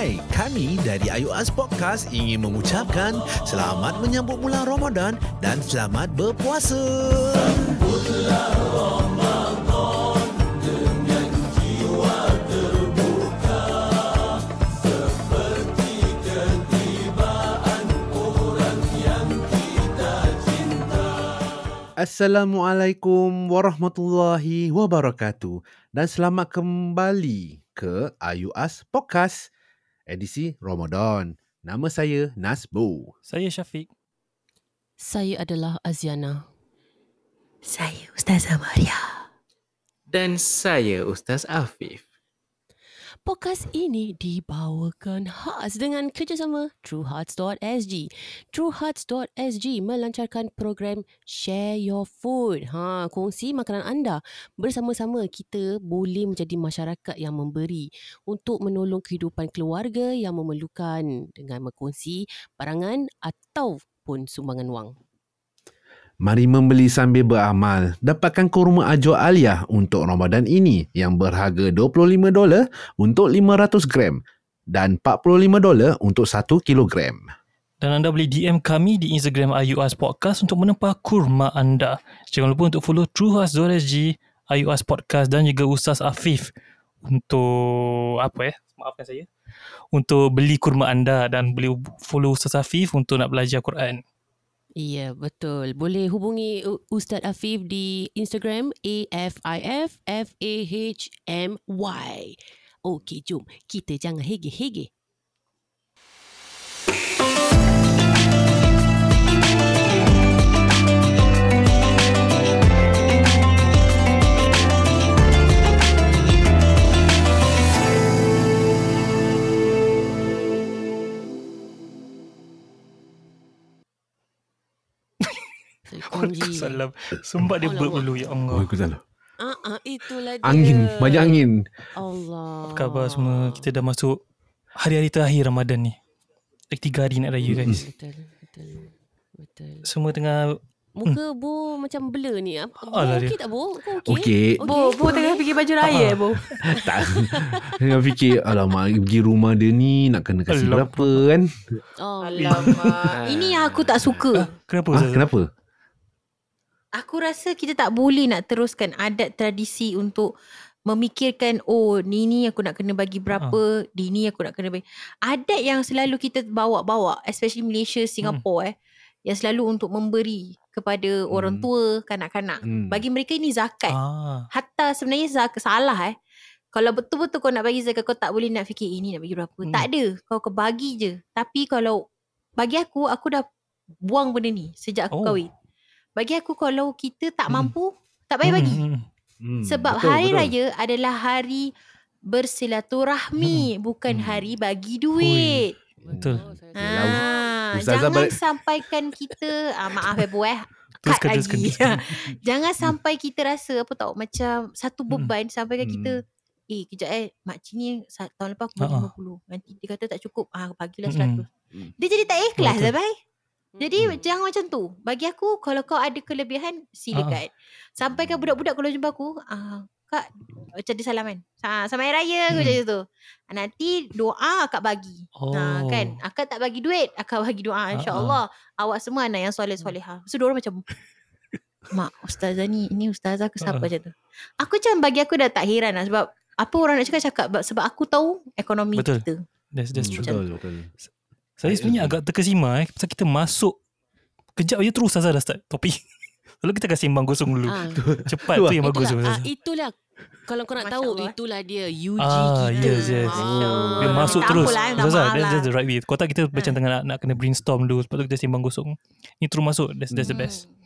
Hai, kami dari Ayu As Podcast ingin mengucapkan selamat menyambut bulan Ramadan dan selamat berpuasa. Assalamualaikum warahmatullahi wabarakatuh dan selamat kembali ke Ayu As Podcast edisi Ramadan. Nama saya Nasbo. Saya Syafiq. Saya adalah Aziana. Saya Ustazah Maria. Dan saya Ustaz Afif. Podcast ini dibawakan khas dengan kerjasama TrueHearts.sg. TrueHearts.sg melancarkan program Share Your Food. Ha, kongsi makanan anda. Bersama-sama kita boleh menjadi masyarakat yang memberi untuk menolong kehidupan keluarga yang memerlukan dengan berkongsi barangan ataupun sumbangan wang. Mari membeli sambil beramal. Dapatkan kurma ajo aliyah untuk Ramadan ini yang berharga $25 untuk 500 gram dan $45 untuk 1 kilogram. Dan anda boleh DM kami di Instagram IUS Podcast untuk menempah kurma anda. Jangan lupa untuk follow TrueHearts.sg, IUS Podcast dan juga Ustaz Afif untuk apa ya? Maafkan saya. Untuk beli kurma anda dan boleh follow Ustaz Afif untuk nak belajar Quran. Ya, betul. Boleh hubungi Ustaz Afif di Instagram A-F-I-F-F-A-H-M-Y. Okey, jom. Kita jangan hege-hege. Waalaikumsalam. Sumbat dia burp dulu ya Allah. Waalaikumsalam. Ah, ah, itulah dia. Angin, banyak angin. Allah. Apa khabar semua? Kita dah masuk hari-hari terakhir Ramadan ni. Lagi tiga hari nak raya guys. Betul, betul. Betul. Semua tengah Muka Bo macam blur ni. Bo Alah okey tak Bo? Kau okey? Okey. Bo, Bo tengah fikir baju raya, Bo. tak. Tengah fikir, alamak, pergi rumah dia ni nak kena kasih Alamak. berapa kan? Oh, Alamak. Ini yang aku tak suka. Kenapa Ah, kenapa? Aku rasa kita tak boleh nak teruskan adat tradisi untuk memikirkan oh ni ni aku nak kena bagi berapa, di ni aku nak kena bagi. Adat yang selalu kita bawa-bawa especially Malaysia, Singapore eh yang selalu untuk memberi kepada orang Hmm. tua, kanak-kanak. Hmm. Bagi mereka ini zakat. Ah. Hatta sebenarnya zakat salah eh. Kalau betul-betul kau nak bagi zakat kau tak boleh nak fikir ini nak bagi berapa. Hmm. Tak ada. Kau kau bagi je. Tapi kalau bagi aku aku dah buang benda ni sejak aku Oh. kahwin. Bagi aku kalau kita tak Hmm. mampu tak payah bagi. Hmm, hmm, Hmm, Sebab betul, hari betul. raya adalah hari bersilaturahmi bukan Hmm. hari bagi duit. Betul. Ah, Ustazah jangan balik- sampaikan kita ah, maaf eh bu eh cut Teruskan, teruskan, lagi. teruskan. jangan sampai kita rasa apa tau macam satu Hmm. beban sampaikan Hmm. kita eh kejap eh makcik ni tahun lepas aku bagi Ha-ha. 50 nanti dia kata tak cukup ah bagilah Mm-mm. 100 dia jadi tak ikhlas Betul. lah bai jadi Hmm. jangan macam tu. Bagi aku kalau kau ada kelebihan silakan sampaikan budak-budak kalau jumpa aku ah kak macam dia salaman ha, sama hari raya aku Hmm. macam tu Ah, nanti doa akak bagi. Oh. Ha, kan Akak tak bagi duit Akak bagi doa InsyaAllah. Awak semua anak yang soleh-solehah So diorang macam Mak ustazah ni Ini ustazah ke siapa? Ah. macam tu. Aku macam bagi aku dah tak heran lah Sebab Apa orang nak cakap cakap Sebab aku tahu Ekonomi Betul. kita. That's, that's Hmm, true. Betul, betul. Saya sebenarnya agak terkesima eh. Pasal kita masuk Kejap je terus Ustazah dah start topik. Lalu kita kasi sembang kosong dulu. Ah, Cepat tu yang bagus. itulah, ah, itulah kalau kau nak Masya tahu Allah. itulah dia UG Ah, kita. yes, yes. Oh. Dia masuk terus. lah, Ustazah, maaf that's, lah. that's the right way. Kau tak kita macam Ah. tengah nak, nak kena brainstorm dulu. Lepas tu kita sembang kosong. Ni terus masuk. That's, that's the best. Hmm.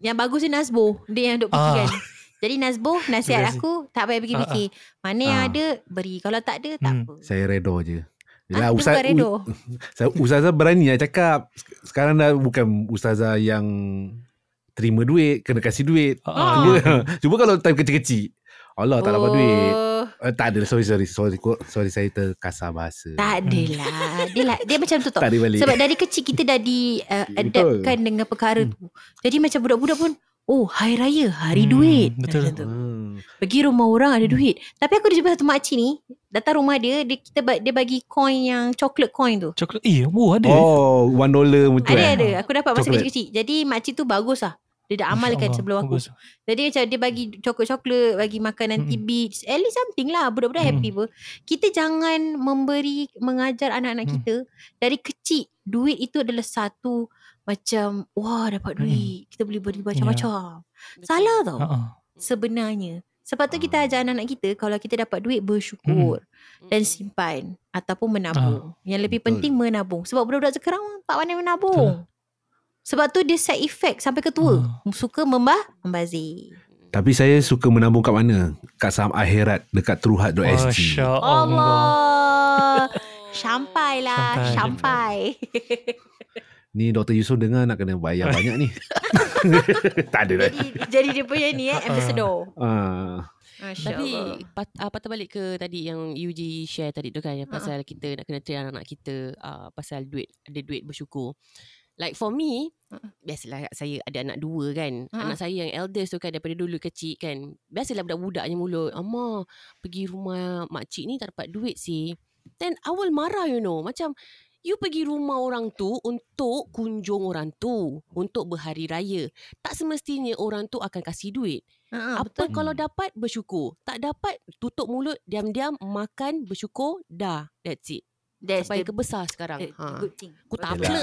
Yang bagus ni Nazbo Dia yang duk Ah. fikirkan Jadi Nazbo Nasihat aku Tak payah fikir-fikir Mana yang Ah. ada Beri Kalau tak ada Tak Hmm. apa Saya redo je. Ah, Yelah, bukan redo. Saya, ustazah berani lah cakap. Sekarang dah bukan ustazah yang terima duit, kena kasih duit. Ah, Cuba, ah. cuba kalau time kecil-kecil. Allah tak dapat duit. Oh, Uh, tak ada, sorry, sorry. Sorry, sorry saya terkasar bahasa. Tak adalah Dia, lah, dia macam tu tau. Sebab dari kecil kita dah di uh, Betul. adaptkan dengan perkara Hmm. tu. Jadi macam budak-budak pun, oh hari raya, hari Hmm, duit. betul. Macam tu. Hmm. Pergi rumah orang ada duit. Tapi aku ada jumpa satu makcik ni. Datang rumah dia, dia kita dia bagi coin yang chocolate coin tu. Coklat. Eh, oh ada. Oh, one dollar macam Ada eh. ada. Aku dapat masa kecil-kecil. Jadi makcik tu bagus lah. Dia dah amalkan Masya sebelum Allah, aku. bagus. Jadi macam dia bagi coklat-coklat, bagi makanan Mm-mm. tidbits. At least something lah. Budak-budak Mm. happy pun. Kita jangan memberi, mengajar anak-anak Mm. kita. Dari kecil, duit itu adalah satu macam, wah dapat Mm. duit. Kita boleh beri macam-macam. Salah tau. Ah. Sebenarnya. Sebab tu kita ajar anak-anak kita, kalau kita dapat duit, bersyukur. Dan simpan. Ataupun menabung. Yang lebih Betul. penting menabung. Sebab budak-budak sekarang tak pandai menabung. Sebab tu dia side effect sampai ke tua. Suka membah, membazir. Tapi saya suka menabung kat mana? Kat saham akhirat dekat trueheart.sg. Masya Allah. Allah. Sampai lah. Sampai. Sampai. Ni Dr. Yusof dengar nak kena bayar banyak ni. tak ada lah. jadi, jadi dia punya ni eh, ambassador. Ah, Masya Tapi Allah. pat, uh, patah balik ke tadi yang UG share tadi tu kan yang pasal kita nak kena train anak kita uh, pasal duit ada duit bersyukur. Like for me, Ha-ha. biasalah saya ada anak dua kan. Ha-ha. Anak saya yang eldest tu kan daripada dulu kecil kan. Biasalah budak-budaknya mulut, "Amma, pergi rumah makcik ni tak dapat duit sih." Then awal marah you know, macam You pergi rumah orang tu untuk kunjung orang tu, untuk berhari raya. Tak semestinya orang tu akan kasih duit. Ha, Apa betul. kalau dapat bersyukur. Tak dapat tutup mulut diam-diam makan bersyukur dah. That's it. That's Sampai the, ke besar sekarang. the, the Ha. good thing. Aku tak kan.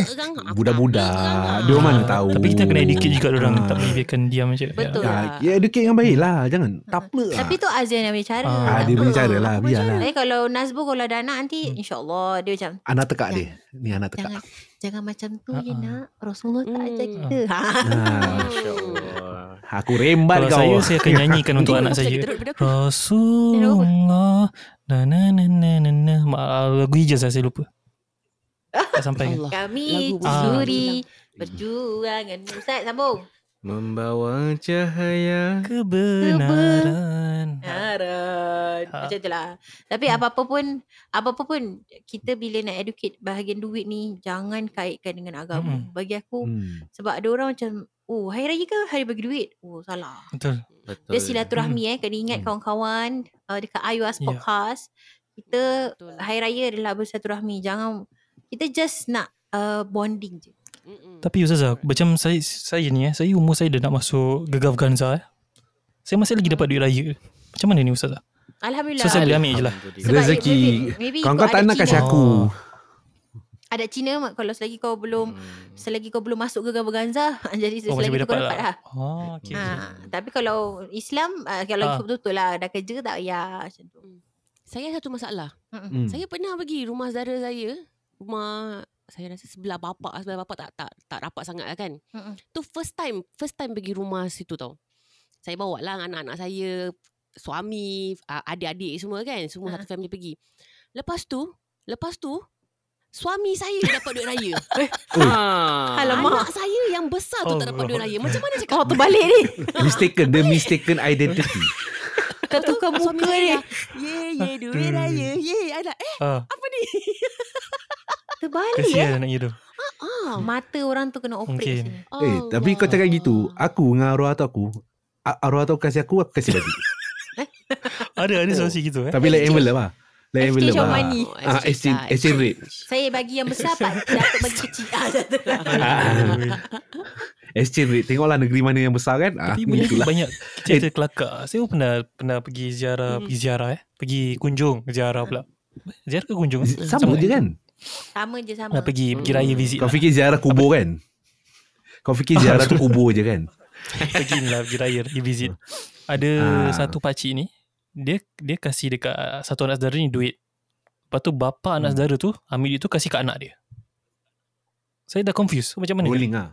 Budak-budak. kan. Dia Ha. mana tahu. Tapi kita kena educate juga orang Ah. tak boleh biarkan diam je. Betul. Ya, lah. ya educate yang baik lah. Jangan. Tak apa lah. Tapi tu Azan yang punya cara. Ah, Ah, Tak dia punya apa. cara lah. Apa Biarlah. Tapi kalau Nazbu kalau ada anak nanti Hmm. insyaAllah dia macam Anak tekak dia. Ni anak tekak. Jangan macam tu ya Ah, ah. nak. Rasulullah tak ajar kita. Ha. Ah, Masya Allah. aku rembat Kalau kau. saya, saya akan nyanyikan untuk anak saya. Rasulullah na na na na na na Ma- lagu hijaz lah, saya lupa tak sampai Allah. Kami Ah. suri perjuangan. Ustaz sambung. Membawa cahaya kebenaran Haran. Ha. Macam tu lah. Tapi apa-apa pun, apa-apa pun kita bila nak educate bahagian duit ni jangan kaitkan dengan agama. Mm-mm. Bagi aku Hmm. sebab ada orang macam Oh hari raya ke hari bagi duit Oh salah betul Betul. Dia silaturahmi eh Kena ingat Hmm. kawan-kawan uh, Dekat iOS Ya. podcast Kita Betul. Hari raya adalah bersilaturahmi Jangan Kita just nak uh, Bonding je Mm-mm. Tapi Ustazah Macam saya saya ni eh Saya umur saya dah nak masuk Gegaf Ganza eh Saya masih lagi dapat duit raya Macam mana ni Ustazah Alhamdulillah So, saya boleh ambil je lah. Rezeki. Kau kau tak ada nak kasih Cina. aku. Oh. Ada Cina Kalau selagi kau belum Hmm. Selagi kau belum masuk ke Gabaganza Jadi Oh selagi tu kau dapat dapat lah lah Oh okay, okay. Ha, tapi kalau Islam uh, kalau Ah. ikut betul-betul lah dah kerja tak payah macam tu. Saya ada satu masalah. Hmm. Saya pernah pergi rumah saudara saya. Rumah saya rasa sebelah bapak sebelah bapak tak tak tak rapat sangat lah kan. Mm-mm. Tu first time first time pergi rumah situ tau. Saya bawa lah anak-anak saya, suami, ah, adik-adik semua kan, semua Ha. satu family pergi. Lepas tu, lepas tu suami saya dapat duit raya. Ah. Alamak. Anak saya yang besar tu tak dapat duit raya. Macam mana cakap? Kau terbalik ni. Mistaken. The mistaken identity. Kau tukar muka ni. Ye ye duit raya. Ye anak eh Ah, apa ni? Terbalik eh. Kesian anak itu Ah. Mata orang tu kena operate Mungkin. sini. Eh, tapi kau cakap gitu. Aku dengan arwah tu aku. Arwah tu kasih aku, aku kasih balik. Ada ada Oh. situasi gitu eh Tapi Exchange. envelope lah. Lain Exchange envelope of lah. money. Oh, Ah, exchange, exchange rate. Saya bagi yang besar Pak Datuk bagi kecil. Ah, macam tu lah. Exchange rate. Tengoklah negeri mana yang besar kan. Ah, Tapi banyak itulah. banyak cerita kelakar. Saya pun pernah pernah pergi ziarah, Hmm. pergi ziarah eh. Pergi kunjung, ziarah pula. Ziarah ke kunjung? eh? Sama je kan? Sama je sama. Pernah pergi pergi raya visit. Kau Lah. fikir ziarah kubur kan? Kau fikir ziarah tu kubur je kan? Pergi lah pergi raya, pergi visit. Ada Ah. satu pakcik ni, dia dia kasih dekat satu anak saudara ni duit. Lepas tu bapa anak Hmm. saudara tu ambil duit tu kasih kat anak dia. Saya dah confused. Macam mana? Rolling lah.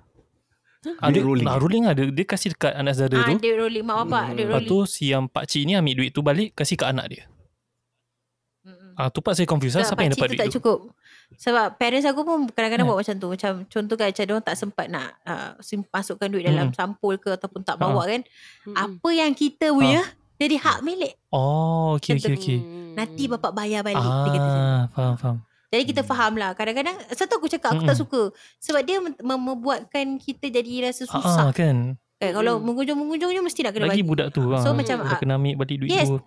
Ah, Duit dia, rolling. Ah, rolling lah. Dia, dia kasih dekat anak saudara Ah, tu. dia rolling mak bapak, dia Lepas rolling. tu si yang pakcik ni ambil duit tu balik kasih kat anak dia. Ah tu part saya confused. lah. Tak, Siapa yang dapat tu duit tak tu? cukup. Sebab parents aku pun kadang-kadang Eh. buat macam tu. Macam contoh kan macam diorang tak sempat nak uh, sim- masukkan duit dalam Mm. sampul ke ataupun tak Ah. bawa kan. Mm-mm. Apa yang kita punya jadi hak milik. Oh, okay, okay, Macam okay. Mm. Nanti bapak bayar balik. Dia kata. Ah, faham, faham. Jadi kita faham lah. Kadang-kadang satu aku cakap aku tak Mm-mm. suka. Sebab dia mem- membuatkan kita jadi rasa Ah, susah. kan. Kan, kalau mengunjung-mengunjung je mesti nak kena Lagi bagi. budak tu So, ah, macam, ah, kena ambil balik duit yes. tu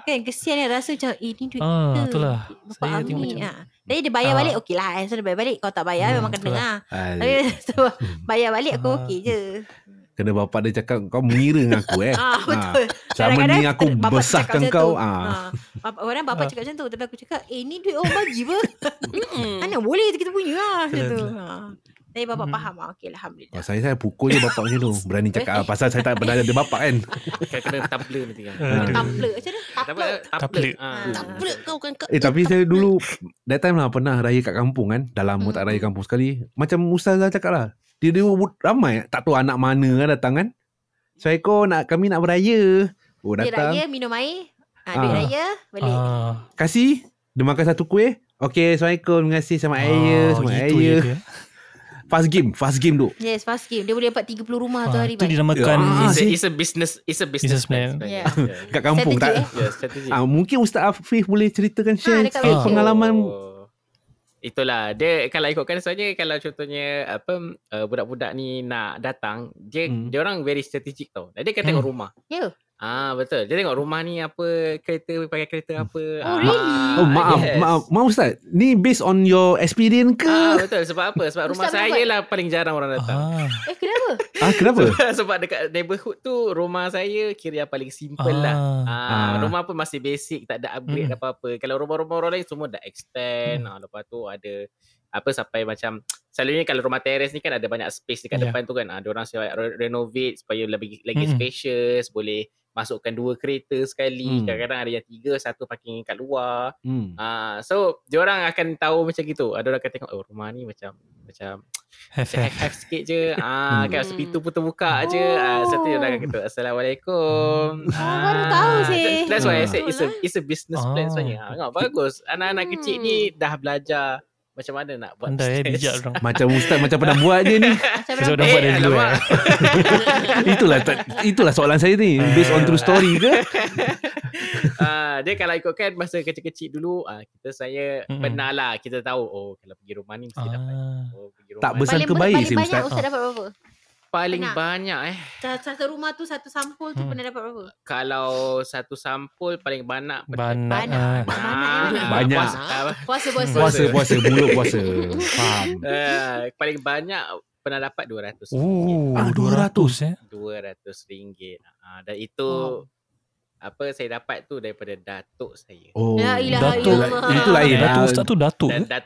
Kan kesian kan rasa macam eh ni duit Ah, kita. itulah. Bapak Saya tengok Ami. macam- Ha. Jadi dia bayar Ah. balik okey lah. So dia bayar balik. Kalau tak bayar Hmm, memang kena lah. Al- Tapi tu, bayar balik aku Ah. okey je. Kena bapak dia cakap kau mengira dengan aku eh. Ah, betul. Selama Kadang-kadang ni aku bapak besarkan kau. tu. Ah. Ah. Bapak, orang bapak Ah. cakap macam tu. Tapi aku cakap, eh ni duit orang bagi apa? Mana boleh kita punya lah. Macam tu. Ha. Tapi bapak Hmm. faham lah. Okey, Alhamdulillah. Oh, saya saya pukul je bapak macam tu. Berani cakap ah, pasal saya tak pernah ada bapak kan. Kena tumbler nanti kan. Aduh. Taplek macam mana? Tumbler. Tumbler. Ah. Taplek kau kan. Eh tapi saya dulu that time lah pernah raya kat kampung kan. Dah lama tak raya kampung sekali. Macam Ustazah cakap lah. Dia, dia ramai tak tahu anak mana kan datang kan. Assalamualaikum nak kami nak beraya. Oh Duit datang. raya, minum air. Ha, duit Ah. raya, balik. Ah. Kasih. Dia makan satu kuih. Okay Assalamualaikum. Terima kasih. Selamat raya. Ah, Selamat gitu raya. dia. Fast game. Fast game tu. Yes, fast game. Dia boleh dapat 30 rumah tu Ah, hari Itu dinamakan Ah, It's a, it's a business it's a business Businessman. plan Yeah. sebenarnya. Kat kampung Strategi, tak. eh? Yeah, strategi. Ah, mungkin Ustaz Afif boleh ceritakan share dekat sikit Malaysia. pengalaman. Oh. Itulah dia kalau ikutkan sebenarnya kalau contohnya apa uh, budak-budak ni nak datang dia Hmm. dia orang very strategic tau. Dia akan tengok Hmm. rumah. Ya. Ah betul. Dia tengok rumah ni apa kereta pakai kereta apa. Oh, ah, really? Oh maaf, yes. maaf, maaf Ustaz. Ni based on your experience ke? Ah betul sebab apa? Sebab rumah Ustaz saya lah paling jarang orang datang. Ah. Eh, kenapa? Ah, kenapa? Sebab, sebab dekat neighborhood tu rumah saya kira yang paling simple lah. Ah. Ah, Ah. rumah pun masih basic, tak ada upgrade Mm. apa-apa. Kalau rumah-rumah orang lain semua dah extend. Ah, lepas tu ada apa sampai macam selalunya kalau rumah teres ni kan ada banyak space dekat Yeah. depan tu kan. Ah, dia orang siap re- renovate supaya lebih lagi Mm-mm. spacious, boleh masukkan dua kereta sekali. Hmm. Kadang-kadang ada yang tiga, satu parking kat luar. Hmm. Ah, so dia orang akan tahu macam gitu. Ada orang akan tengok oh rumah ni macam macam hack-hack sikit je. Ah, Hmm. kan pintu pun terbuka je. Ah, so tu dia orang akan kata Assalamualaikum. Oh, baru tahu sih. that- That's why I Ah. say it's a it's a business plan Ah. sebenarnya. Ah, tengok bagus. Anak-anak kecil Hmm. ni dah belajar macam mana nak buat Pandai eh business. bijak orang. Macam Ustaz macam pernah buat je ni. Macam dah buat dari dulu eh. itulah itulah soalan saya ni. Based on true story ke? Ah, dia kalau ikutkan masa kecil-kecil dulu, ah, kita saya Mm-mm. pernah lah kita tahu oh kalau pergi rumah ni mesti dapat. Ah. Oh, pergi rumah Tak besar Paling, ke baik paling sih banyak Ustaz? Ustaz dapat berapa? Paling Pernah. banyak eh. Satu, satu rumah tu satu sampul tu Hmm. pernah dapat berapa? Kalau satu sampul paling banyak Banyak. Banyak. Banyak. Banyak. Puasa, ah, Puasa puasa. Puasa, puasa, mulut puasa. Faham. Uh, paling banyak pernah dapat 200 Oh, Ah, 200 eh. 200 ringgit. Uh, dan itu Oh. apa saya dapat tu daripada datuk saya. Oh, La ilaha Datuk. illallah. Itu lain. Datuk Ustaz tu Datuk. Dan dat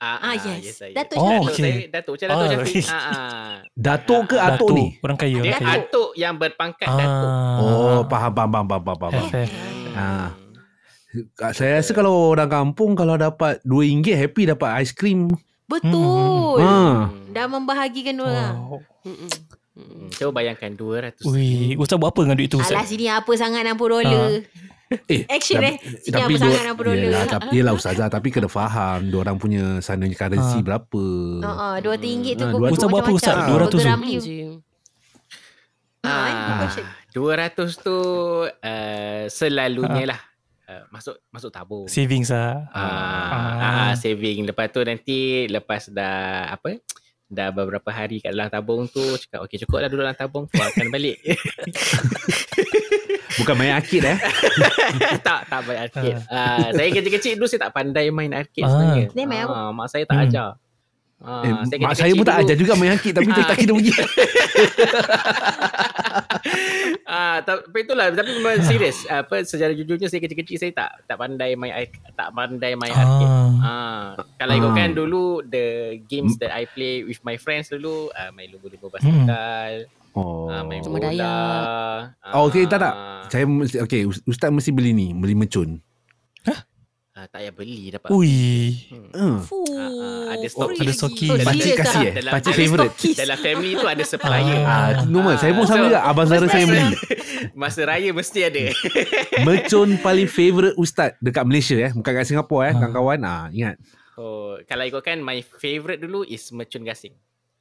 Ah, Ah, ah, yes. yes. saya. Datuk Oh, Datuk okey. saya, Datuk macam Datuk Ah, Syafiq. Ah, ah. Datuk ke atuk Datuk. ni? Orang kaya, orang kaya. atuk yang berpangkat datuk. Ah. Oh, faham, faham, faham, faham, faham. Have. Ah. Saya rasa kalau orang kampung kalau dapat RM2 happy dapat aiskrim. Betul. Ha. Dah membahagikan orang. Wow. Mm-mm. Hmm, Cuba bayangkan 200 Ui, Ustaz buat apa dengan duit tu Alah Ustaz? sini apa sangat 60 dolar. Eh, Action eh. Sini apa dua- sangat 60 dolar. Yelah, tapi, yelah Ustazah Tapi kena faham Diorang punya Sana currency Ah. berapa Ha ah, dua ringgit tu kau dua- buat Ustaz buat apa, Ustaz? macam-macam. 200 tu? Ah. Ha, eh, question. 200 tu uh, selalunya lah uh, masuk masuk tabung. Savings lah. Ah, Ah. ah. saving lepas tu nanti lepas dah apa dah beberapa hari kat dalam tabung tu cakap okey cukup lah dulu dalam tabung keluarkan balik Bukan main arkid eh tak tak main arcade ah. saya kecil-kecil dulu saya tak pandai main arcade Ah. sebenarnya Dia main apa? ah, mak saya tak Hmm. ajar ah, eh, saya Mak saya pun tak ajar juga main arkid Tapi kita tak kira pergi Ah, tapi itulah tapi memang serius apa secara jujurnya saya kecil-kecil saya tak tak pandai main tak pandai main arcade. Ah. Ah, kalau Ah. ikutkan dulu the games that I play with my friends dulu ah, main lumba-lumba Hmm. basikal, Oh ah, main bola. Oh, okey, tak, tak. Ah, Saya mesti Okay Ust- Ustaz mesti beli ni Beli mercun ah, tak payah beli dapat. Ui. Hmm. uh. Fuh. Ah, ah, ada stok. Ada stoki. Oh, Pakcik kasih eh Dalam- Pakcik favourite stokis. Dalam family tu ada supplier. Ah. Ah, normal. Saya pun sama So, juga. Abang Zara saya beli. Masa raya mesti ada. Mercun paling favourite ustaz dekat Malaysia eh. Bukan kat Singapura eh. Ah. Kawan-kawan. Ah, ingat. oh, kalau ikutkan my favourite dulu is mercun gasing.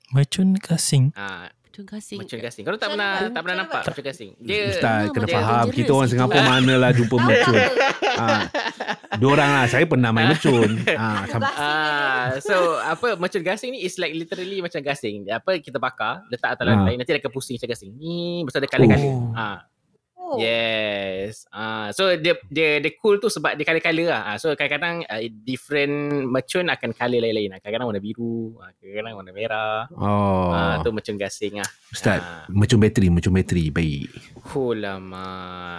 Mercun kasing. Ah, Macam gasing. Mercun gasing. Kau tak pernah tak pernah nampak mercun gasing. Dia Ustaz Ah, kena faham kita orang. Singapura manalah jumpa mercun. ha. Diorang lah saya pernah main mercun. Ha, sam- Ah, so apa mercun gasing ni is like literally macam gasing. Apa kita bakar, letak atas Ah. lantai nanti dia akan pusing macam gasing. Ni pasal ada kala-kala. Oh. Ah. Oh. Yes. Ah, so dia dia dia cool tu sebab dia kala-kala lah. Ah, so kadang-kadang uh, different mercun akan colour lain-lain. Ah, Kadang-kadang warna biru, ah, kadang-kadang warna merah. oh. Ah, tu mercun gasing ah. Ustaz, Ah. mercun bateri, mercun bateri baik. Oh lama.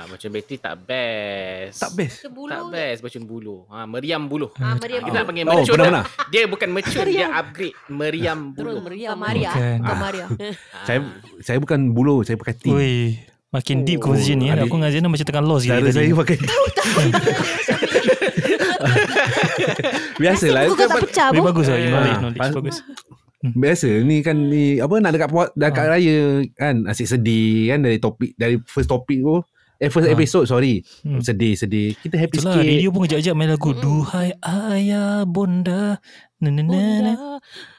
Mercun bateri tak best. Tak best. Bulu Tak best mercun bulu. Ha, meriam bulu. Ah, meriam Kita bulu. nak panggil Oh, mercun. pernah lah. pernah. Dia bukan mercun, dia upgrade meriam Terus bulu. meriam. Bukan Maria. Bukan. Bukan Ah. Maria. Ah. Saya saya bukan bulu, saya pakai T. Oi, makin deep Oh, conversation ni. eh. adik. Aku dengan Zainal macam tengah lost Cara gila saya tadi. pakai T. Biasalah. Buku kau tak pecah pun. bagus lah. Ah, Knowledge, Bagus. Biasa ni kan ni apa nak dekat puas dekat Ah. raya kan asyik sedih kan dari topik dari first topik tu eh first Ah. episode sorry Hmm. sedih sedih kita happy Itulah sikit radio pun kejap-kejap main lagu Mm-mm. Duhai ayah bonda na na na na Bunda,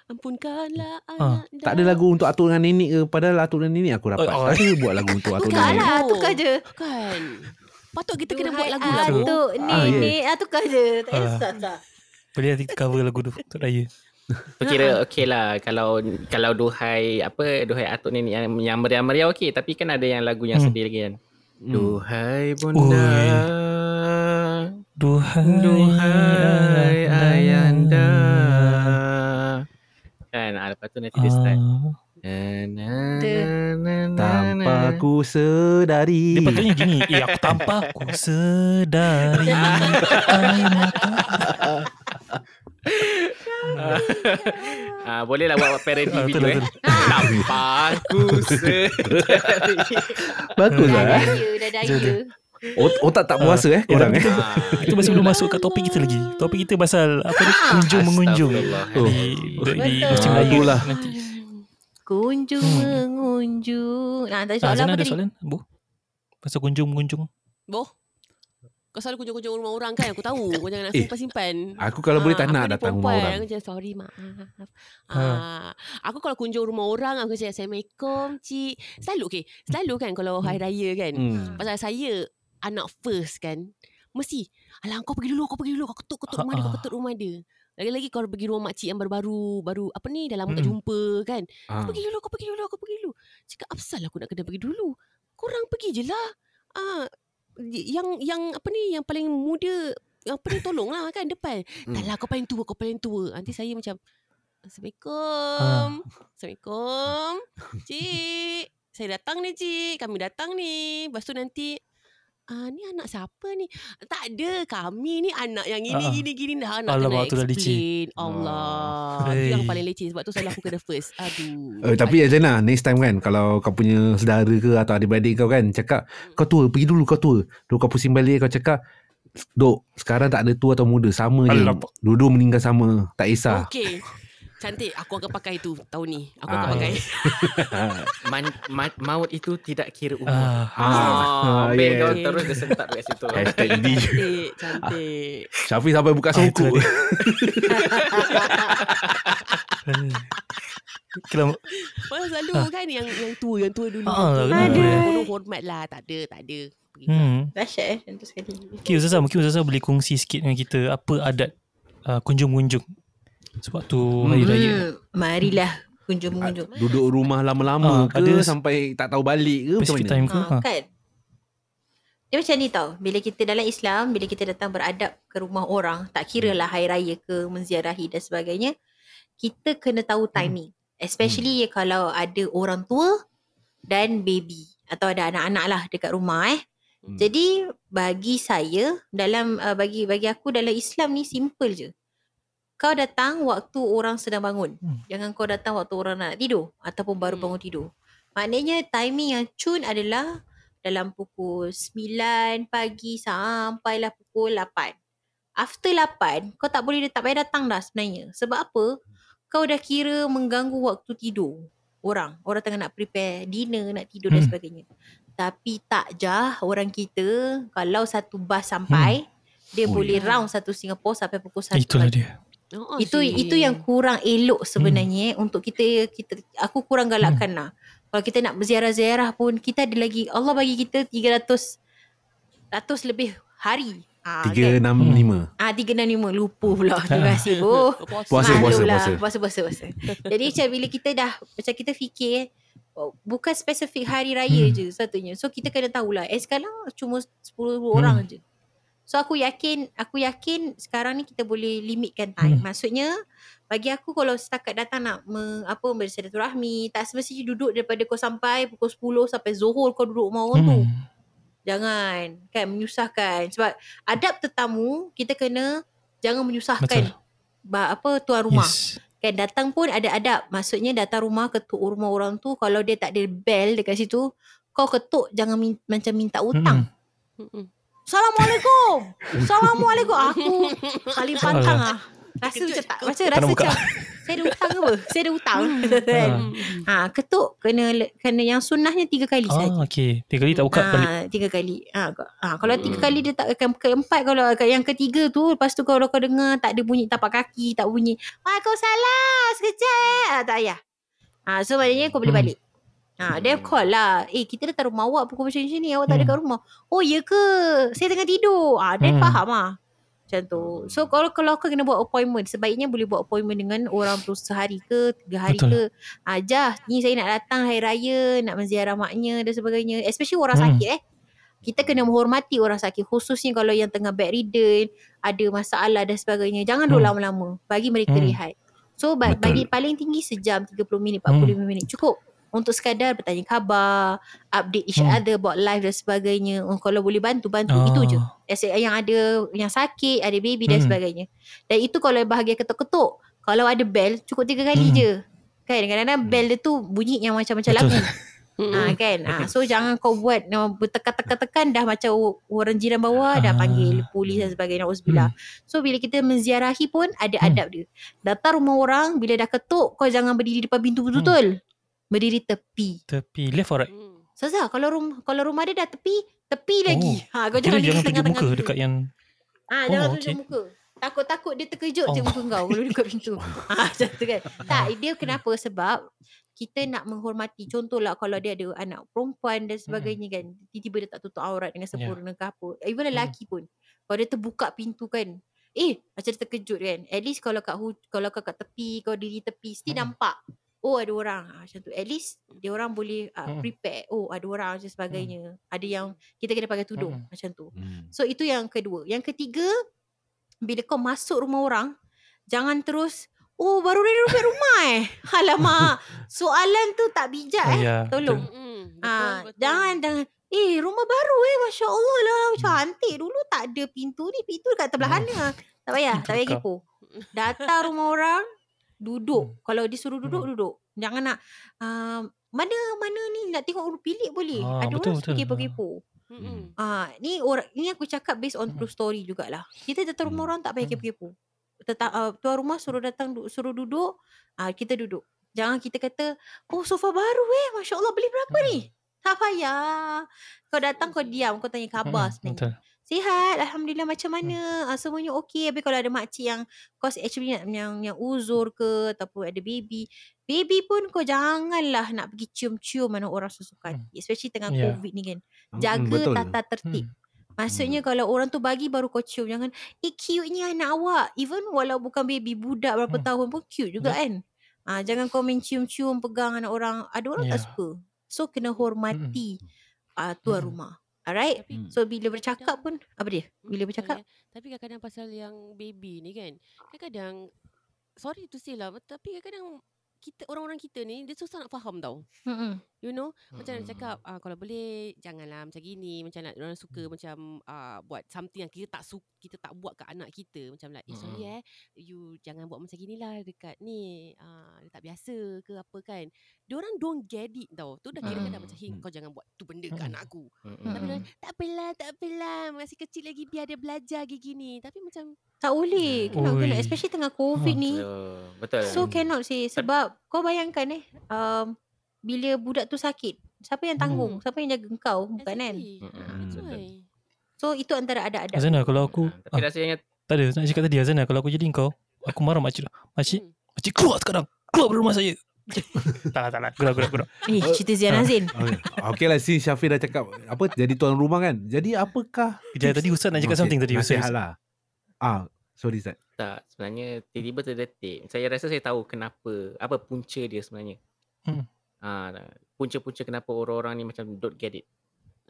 ampunkanlah Ah, anak tak ada lagu untuk atuk dengan nenek ke padahal atuk dan nenek aku dapat Oh, oh. saya buat lagu untuk atuk dan Bukan nenek lah. Alah, tukar je. Kan. Patut kita kena buat Tuhai lagu-lagu. Atuk Ah, nenek. Ah, tukar je. Tak payah Ah. susah tak. Boleh nanti kita cover lagu tu Untuk raya kira okey lah kalau kalau duhai apa duhai atuk nenek yang yang meriah-meriah okey tapi kan ada yang lagu yang Hmm. sedih lagi kan. Hmm. Duhai bunda. Duhai, Duhai ayanda. Kan ah, lepas tu nanti dia start. Ah. Na, na, na, na, tanpa na. ku sedari Dia patutnya gini Eh aku tanpa Ku sedari Air mata Ah, boleh lah buat parody Ah, video eh. Tanpa aku bagus Dah lah eh. daya, dah daya. Ot- otak tak puasa eh korang eh Ah, Kita masih belum masuk kat topik kita lagi Topik kita pasal Apa ni Kunjung-mengunjung Di, musim raya Itulah. nanti Kunjung Hmm. mengunjung. Nah, tadi Ah, soalan Zana apa ada tadi? soalan Bu Pasal kunjung-mengunjung Boh. Kau selalu kunjung-kunjung rumah orang kan? Aku tahu. Kau jangan nak Eh, simpan-simpan. aku kalau boleh tak Ah, nak datang rumah orang. Aku cakap sorry maaf. Ha. ah, Aku kalau kunjung rumah orang Aku cakap Assalamualaikum cik. Selalu okay Selalu kan Kalau hari raya kan? Hmm. Pasal saya Anak first kan? Mesti Alah kau pergi dulu Kau pergi dulu. Kau ketuk-ketuk rumah dia Kau ketuk rumah dia. Lagi-lagi kau pergi rumah makcik yang baru-baru Baru apa ni Dah lama tak Mm-mm. jumpa kan? Ah. Kau pergi dulu, kau pergi dulu, kau pergi dulu. Cakap apa salah aku nak kena pergi dulu? Korang pergi je lah. Ah, yang yang apa ni yang paling muda yang apa ni tolong lah kan depan. Hmm. Tak lah kau paling tua, kau paling tua. Nanti saya macam Assalamualaikum. Assalamualaikum. Cik, saya datang ni cik. Kami datang ni. Lepas tu nanti Ah, ni anak siapa ni? Tak ada. Kami ni anak yang ini, Ah. gini, gini. Dah nak tu kena dah explain. Allah. Ah. Itu yang paling leceh. Sebab tu selalu aku kena first. Aduh. Eh, tapi ya Zena Next time kan Kalau kau punya saudara ke Atau adik-beradik kau kan Cakap Kau tua Pergi dulu kau tua Dulu kau pusing balik Kau cakap Dok Sekarang tak ada tua atau muda Sama je Alamak. Dua-dua meninggal sama Tak kisah Okey. Cantik. Aku akan pakai tu tahun ni. Aku Ah. akan pakai. Man, man, maut itu tidak kira umur. Ah, Ah, Ah, ah, Bil yeah. kau terus dia sentak dekat situ. Hashtag ini Cantik. Cantik. Syafiq sampai buka Ah, dia. Kalau Pasal selalu Ah. kan yang yang tua, yang tua dulu. Ah, yang tua ya? Penuh hormat lah. Tak ada, tak ada. Hmm. Dahsyat eh. Tentu sekali. Okay Ustazah Mungkin Ustazah boleh kongsi sikit dengan kita Apa adat uh, kunjung-kunjung Sewaktu hari raya Hmm, marilah kunjung-kunjung. Duduk rumah lama-lama Ah, ke ada- Sampai tak tahu balik ke Macam mana time ke Ha, ha. kan? Dia macam ni tau. Bila kita dalam Islam, bila kita datang beradab ke rumah orang, tak kira lah hari raya ke, menziarahi dan sebagainya, kita kena tahu timing. Especially hmm. kalau ada orang tua dan baby atau ada anak-anak lah dekat rumah eh. Hmm. Jadi bagi saya dalam uh, bagi bagi aku dalam Islam ni simple je. Kau datang waktu orang sedang bangun. Hmm. Jangan kau datang waktu orang nak tidur ataupun baru Hmm. bangun tidur. Maknanya timing yang cun adalah dalam pukul 9 pagi sampailah pukul 8. After 8, kau tak boleh tak payah datang dah sebenarnya. Sebab apa? Kau dah kira mengganggu waktu tidur orang. Orang tengah nak prepare dinner, nak tidur dan Hmm. sebagainya. Tapi tak jah orang kita kalau satu bas sampai, dia Oh, boleh ya. round satu Singapore sampai pukul 1 Itulah pagi. dia Oh, Itu si. itu yang kurang elok sebenarnya Hmm. untuk kita kita aku kurang galakkan lah. Kalau kita nak berziarah-ziarah pun kita ada lagi Allah bagi kita 300 ratus lebih hari. Ah, Tiga kan? enam lima. Ah, 365 lupa pula. Terima kasih. Oh. Puasa, puasa, lah. puasa. Puasa, puasa, puasa. Jadi macam bila kita dah, macam kita fikir, bukan spesifik hari raya Hmm. je satunya. So kita kena tahulah. Eh sekarang cuma 10 orang je. So aku yakin, aku yakin sekarang ni kita boleh limitkan time. Hmm. Maksudnya, bagi aku kalau setakat datang nak me, apa bersilaturahmi, tak semestinya duduk daripada kau sampai pukul 10 sampai Zohor kau duduk rumah orang tu. Hmm. Jangan kan menyusahkan sebab adab tetamu kita kena jangan menyusahkan Betul. ba, apa tuan rumah. Yes. Kan datang pun ada adab. Maksudnya datang rumah ketuk rumah orang tu kalau dia tak ada bell dekat situ kau ketuk jangan min, macam minta utang. Mm. Mm-mm. Assalamualaikum. Assalamualaikum. Aku kali pantang ah. Rasa macam tak kau. macam rasa buka. macam saya ada hutang ke apa? Saya ada hutang. kan? ha, ketuk kena kena yang sunnahnya tiga kali saja. Ah, okay. Tiga kali tak buka balik. Ah, tiga kali. Ah, ko- ah, kalau tiga Hmm. kali dia tak akan keempat kalau yang ketiga tu lepas tu kalau kau dengar tak ada bunyi tapak kaki, tak bunyi Waalaikumsalam sekejap. Ah, tak payah. Ah, so maknanya kau boleh Hmm. Balik. Ah, dia Hmm. call lah. Eh, kita datang rumah awak pukul macam ni. Awak tak ada Hmm. kat rumah. Oh, ya ke? Saya tengah tidur. Ah, dia Hmm. faham ah. Macam tu. So kalau kalau kau kena buat appointment, sebaiknya boleh buat appointment dengan orang tu sehari ke, tiga hari Betul. ke. Ajah, ni saya nak datang hari raya, nak menziarah maknya dan sebagainya. Especially orang Hmm. sakit eh. Kita kena menghormati orang sakit. Khususnya kalau yang tengah bedridden, ada masalah dan sebagainya. Jangan duduk Hmm. lama-lama. Bagi mereka Hmm. rehat. So ba- Betul. bagi paling tinggi sejam 30 minit, Hmm. 45 minit. Cukup. Untuk sekadar bertanya khabar, update each Hmm. other about life dan sebagainya. Oh, kalau boleh bantu, bantu. Itu je. Ah. As yang ada yang sakit, ada baby dan Hmm. sebagainya. Dan itu kalau bahagian ketuk-ketuk. Kalau ada bell, cukup tiga kali Hmm. je. Kan kadang-kadang bell dia tu bunyi yang macam-macam Betul. lagu. Mm-mm. Ha, kan? Ha, so jangan kau buat no, bertekan-tekan-tekan dah macam orang jiran bawah dah Ah. panggil polis dan sebagainya. Nauzubillah. So bila kita menziarahi pun ada Hmm. adab dia. Datang rumah orang bila dah ketuk kau jangan berdiri depan pintu betul-betul. Berdiri tepi. Tepi left or right? Mm. Sazah kalau rum kalau rumah dia dah tepi, tepi lagi. Ha kau Kira jangan jangan tengah-tengah muka pintu. dekat yang Ah, Oh, jangan okey. tunjuk muka. Takut-takut dia terkejut Oh. tengok muka kau kalau dekat pintu. ah, macam tu kan. Tak, dia kenapa? Sebab kita nak menghormati. Contohlah kalau dia ada anak perempuan dan sebagainya kan. Tiba-tiba dia tak tutup aurat dengan sempurna ke apa. Even lelaki pun. Kalau dia terbuka pintu kan. Eh, macam dia terkejut kan. At least kalau kat hu- kalau kau kat tepi, kau diri tepi, Hmm. nampak. Oh ada orang ah, Macam tu At least Dia orang boleh uh, Hmm. prepare Oh ada orang Macam sebagainya Ada yang Kita kena pakai tudung Hmm. Macam tu Hmm. So itu yang kedua. Yang ketiga, bila kau masuk rumah orang, jangan terus, oh baru renovate rumah eh. Alamak, soalan tu tak bijak Oh, eh. ya, Tolong. Mm-mm. Betul, Ah, betul. jangan, jangan. Eh, rumah baru eh. Masya Allah lah. Cantik. Dulu tak ada pintu ni. Pintu dekat sebelah Hmm. mana. Tak payah. Tak payah kepo. Datang rumah orang, duduk. Kalau dia suruh duduk, Hmm. duduk. Jangan nak, uh, mana mana ni nak tengok orang bilik boleh. Ah, ada betul, orang suka betul. kepo-kepo. Mm-mm. Ah, ni orang ni aku cakap based on true story jugalah. Kita datang rumah Hmm. orang tak payah Hmm. kepo-kepo. Tetap uh, tuan rumah suruh datang du- suruh duduk, ah kita duduk. Jangan kita kata, "Oh, sofa baru eh. Masya-Allah beli berapa ni?" Tak payah. Kau datang kau diam, kau tanya khabar Hmm, sebenarnya. Betul. Sihat, alhamdulillah macam mana? Ah, semuanya okey. Habis kalau ada makcik yang kau actually yang, yang yang uzur ke ataupun ada baby, baby pun kau janganlah nak pergi cium-cium mana orang susukan. Especially tengah Ya. COVID ni kan. Hmm, Jaga betul. tata tertib. Hmm. Maksudnya kalau orang tu bagi baru kau cium. Jangan, eh cute ni anak awak. Even walau bukan baby, budak berapa Hmm. tahun pun cute juga kan. Ah, jangan kau main cium-cium pegang anak orang. Ada orang tak Ya. suka. So kena hormati ah, tuan Hmm. rumah. Alright? Tapi So bila bercakap pun, apa dia? Bila Mm, bercakap, sorry, eh. Tapi kadang-kadang pasal yang baby ni kan. Kadang-kadang sorry to say lah tapi kadang-kadang kita orang-orang kita ni dia susah nak faham tau. Mm-mm. You know macam nak cakap ah, kalau boleh janganlah macam gini macam nak orang suka macam ah, buat something yang kita tak suka kita tak buat kat anak kita macam like eh sorry eh you jangan buat macam ginilah dekat ni ah, dia tak biasa ke apa kan. Diorang don't get it tau. Tu dah kira kan dah Mm. macam hey kau jangan buat tu benda kat Mm. anak aku. Tapi Mm-mm. tak apalah, tak apalah. Masih kecil lagi biar dia belajar gini. Tapi macam Tak boleh. Cannot, Oi. cannot. Especially tengah COVID Ah. ni. So, betul. So cannot say. Sebab kau bayangkan eh. Um, bila budak tu sakit. Siapa yang tanggung? Siapa yang jaga kau? Bukan kan? Ah, why. So itu antara ada-ada. Azana kalau aku Ah, Tapi ah, rasanya tak ada nak cakap tadi Azana kalau aku jadi kau aku marah makcik makcik Hmm. makcik keluar sekarang keluar dari rumah saya Tak lah, tak lah. Gurau, gurau, gurau. Eh, cerita Zian Azin. Okay. okay lah si Syafiq dah cakap apa jadi tuan rumah kan. Jadi apakah Kejap, tadi Ustaz nak cakap something tadi. Ustaz. Nasihat lah. Ah, sorry Ustaz. Tak, sebenarnya tiba-tiba terdetik. Saya rasa saya tahu kenapa, apa punca dia sebenarnya. Hmm. Ah, punca-punca kenapa orang-orang ni macam don't get it.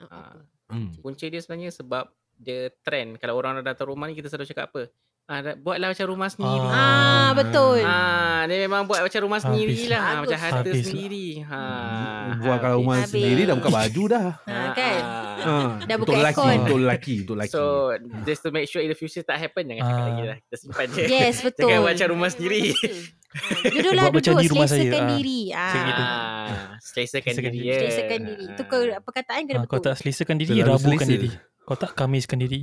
Ah, Hmm. punca dia sebenarnya sebab dia trend. Kalau orang datang rumah ni kita selalu cakap apa? Ah, dah- buatlah macam rumah sendiri. Ah, betul. Ah, dia memang buat macam rumah sendiri Habis. lah. Macam harta Habis lah. sendiri. Ha, Buat kalau rumah Habis. sendiri dah buka baju dah. Ha, kan? Ha, Dah untuk buka lelaki, aircon. untuk lelaki, untuk lelaki. So, just to make sure in the future tak happen, jangan cakap Ah. lagi lah. Kita simpan je. Yes, betul. Jangan macam rumah sendiri. Duduklah Buat macam duduk, di rumah saya. selesakan Ah. diri. Ah, selesakan Selesakan diri. Selesakan diri. Itu perkataan kena Ah, kau betul. tak selesakan diri, rabukan diri. Kau tak kamiskan diri.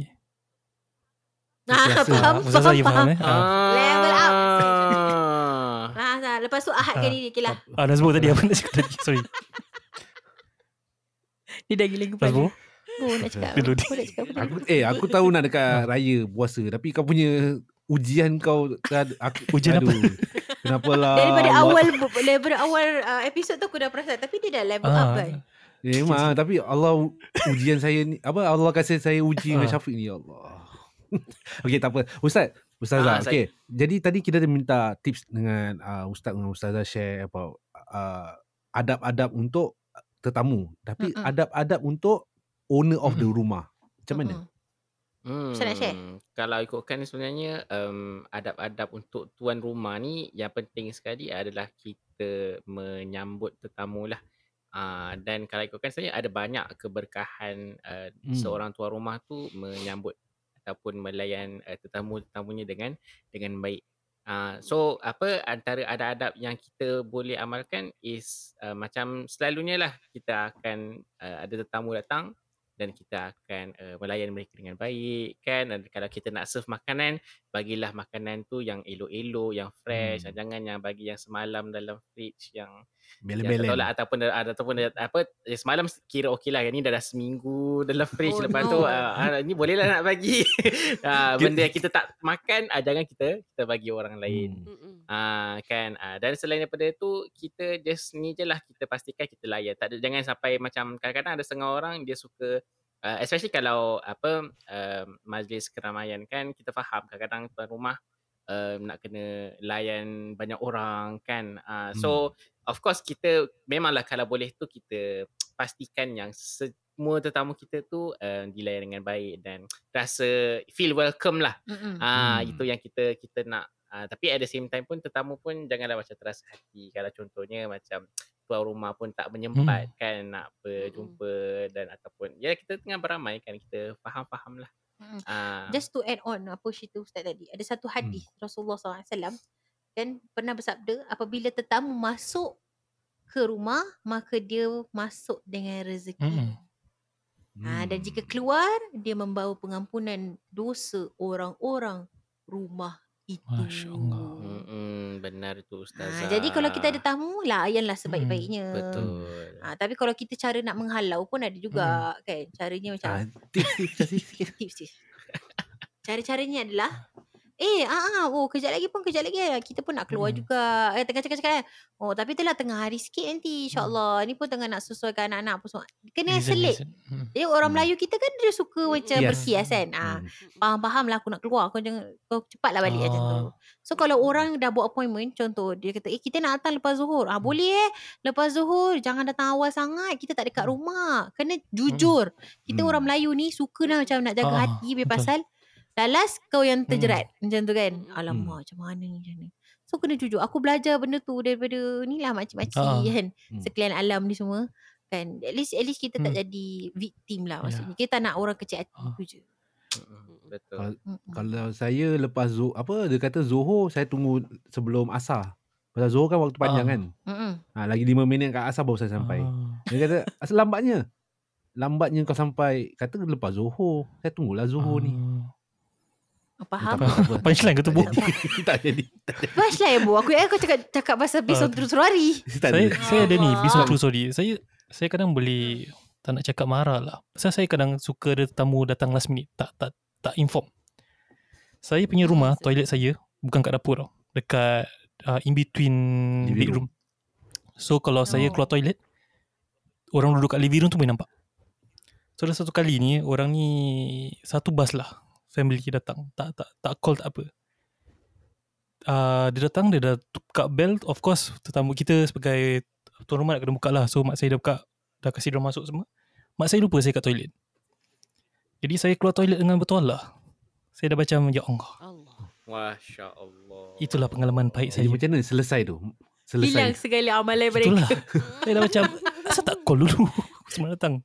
Ah, faham, faham, saya faham. faham eh. Ah. Level up. Ah. Ah, ah, lepas tu ahadkan Ah. diri. Okay lah. Ah, dah sebut tadi apa nak cakap tadi. Sorry. Dia dah gila Dah kepala. sebut? Oh, nak cakap. Nak? Aku eh aku tahu nak dekat raya puasa tapi kau punya ujian kau aku Ujian apa? Kenapa lah? Daripada awal daripada awal uh, episod tu aku dah perasan tapi dia dah level up Ah. kan. Eh, memang tapi Allah ujian saya ni apa Allah kasih saya uji dengan Ah. Syafiq ni ya Allah. Okey tak apa. Ustaz, Ustazah. Ah, Okey. Jadi tadi kita dah minta tips dengan uh, ustaz dengan ustazah share about uh, adab-adab untuk tetamu. Tapi Mm-mm. adab-adab untuk owner of the rumah. Macam mana? Hmm, Ustaz nak share? Kalau ikutkan sebenarnya um, adab-adab untuk tuan rumah ni yang penting sekali adalah kita menyambut tetamu lah. Uh, dan kalau ikutkan sebenarnya ada banyak keberkahan uh, Hmm. seorang tuan rumah tu menyambut ataupun melayan uh, tetamu-tetamunya dengan dengan baik. Uh, so apa antara adab-adab yang kita boleh amalkan is uh, macam selalunya lah kita akan uh, ada tetamu datang dan kita akan uh, melayan mereka dengan baik kan dan kalau kita nak serve makanan bagilah makanan tu yang elok-elok yang fresh Hmm. jangan yang bagi yang semalam dalam fridge yang yang Belen-belen. tertolak ataupun ada ataupun apa eh, semalam kira okey lah ni dah dah seminggu dalam fridge Oh, lepas no. tu ah, ah, ni boleh lah nak bagi. Ah, benda yang kita tak makan ah, jangan kita kita bagi orang lain. Hmm. Ah kan? Ah dan selain daripada tu kita just ni je lah kita pastikan kita layan. Tak ada jangan sampai macam kadang-kadang ada setengah orang dia suka uh, especially kalau apa uh, majlis keramaian kan kita faham kadang-kadang tuan rumah uh, nak kena layan banyak orang kan? Uh, so of course kita memanglah kalau boleh tu kita pastikan yang semua tetamu kita tu uh, dilayan dengan baik dan rasa feel welcome lah. Ah Hmm. itu yang kita kita nak. Ah tapi at the same time pun tetamu pun janganlah macam terasa hati. Kalau contohnya macam tuan rumah pun tak menyempat kan nak berjumpa dan ataupun ya kita tengah beramai kan kita faham-faham lah. Mm-mm. Ah Just to add on apa cerita Ustaz tadi. Ada satu hadis Rasulullah SAW kan pernah bersabda apabila tetamu masuk ke rumah maka dia masuk dengan rezeki. Mm-mm. Ha, dan jika keluar dia membawa pengampunan dosa orang-orang rumah itu. Masya Allah. mm benar tu ustazah. Ha, jadi kalau kita ada tamu layanlah sebaik-baiknya. betul. Ha, tapi kalau kita cara nak menghalau pun ada juga kan. Caranya macam kasih sikit. tips tips. Cara-caranya adalah Eh, ah, ah, oh kejap lagi pun kejap lagi eh. kita pun nak keluar Mm. juga. Eh tengah cakap-cakap eh. Oh, tapi itulah tengah hari sikit nanti insya-Allah. Ni pun tengah nak sesuaikan anak-anak apa semua. Kena Reason, selit. reason. Hmm. Dia orang Hmm. Melayu kita kan dia suka macam Yes. berkias kan. Ah, Hmm. faham-faham lah aku nak keluar. Kau jangan kau cepatlah balik macam tu. Ah. So kalau orang dah buat appointment contoh dia kata eh kita nak datang lepas zuhur. Ah boleh eh. Lepas zuhur jangan datang awal sangat. Kita tak dekat Hmm. rumah. Kena jujur. Kita Hmm. orang Melayu ni suka lah macam nak jaga Ah, hati betul. Pasal Lalas kau yang terjerat Macam tu kan Hmm. Alamak macam mana ni macam ni So kena jujur Aku belajar benda tu Daripada ni lah makcik-makcik Ah. kan Hmm. Sekalian alam ni semua Kan At least, at least kita tak Hmm. jadi Victim lah Ya. maksudnya Kita tak nak orang kecil hati Ah. tu je Mm-mm, betul. Kalau- saya lepas Zuhur, apa dia kata Zuhur saya tunggu sebelum Asar. Pasal Zuhur kan waktu panjang Ah. kan. Ha, lagi 5 minit kat Asar baru saya sampai. Ah. Dia kata asal lambatnya. Lambatnya kau sampai kata lepas Zuhur. Saya tunggulah Zuhur ni. Oh, Faham? Tak. Punchline ke tu, Bu? Tak jadi. lah ya bu Aku ingat kau cakap Cakap pasal Based on true story Tak saya ada. saya ada ni Allah. business true story. Saya saya kadang boleh tak nak cakap marah lah. Pasal saya kadang suka ada tetamu datang last minute tak tak tak inform. Saya punya rumah, toilet saya bukan kat dapur tau. Dekat uh, in between Living bedroom. So kalau saya Oh. keluar toilet, orang duduk kat living room tu boleh nampak. So ada satu kali ni, orang ni satu bus lah. Family datang. Tak tak tak call tak apa. Uh, dia datang, dia dah buka bell. Of course, tetamu kita sebagai tuan rumah nak kena buka lah. So mak saya dah buka, dah kasih dia masuk semua. Mak saya lupa saya kat toilet. Jadi saya keluar toilet dengan betul lah. Saya dah macam, ya Allah. Allah. Masya Allah. Itulah pengalaman pahit Jadi saya. macam mana selesai tu? Selesai. Hilang segala amalan mereka. Itulah. saya dah macam, asal tak call dulu? Semua datang.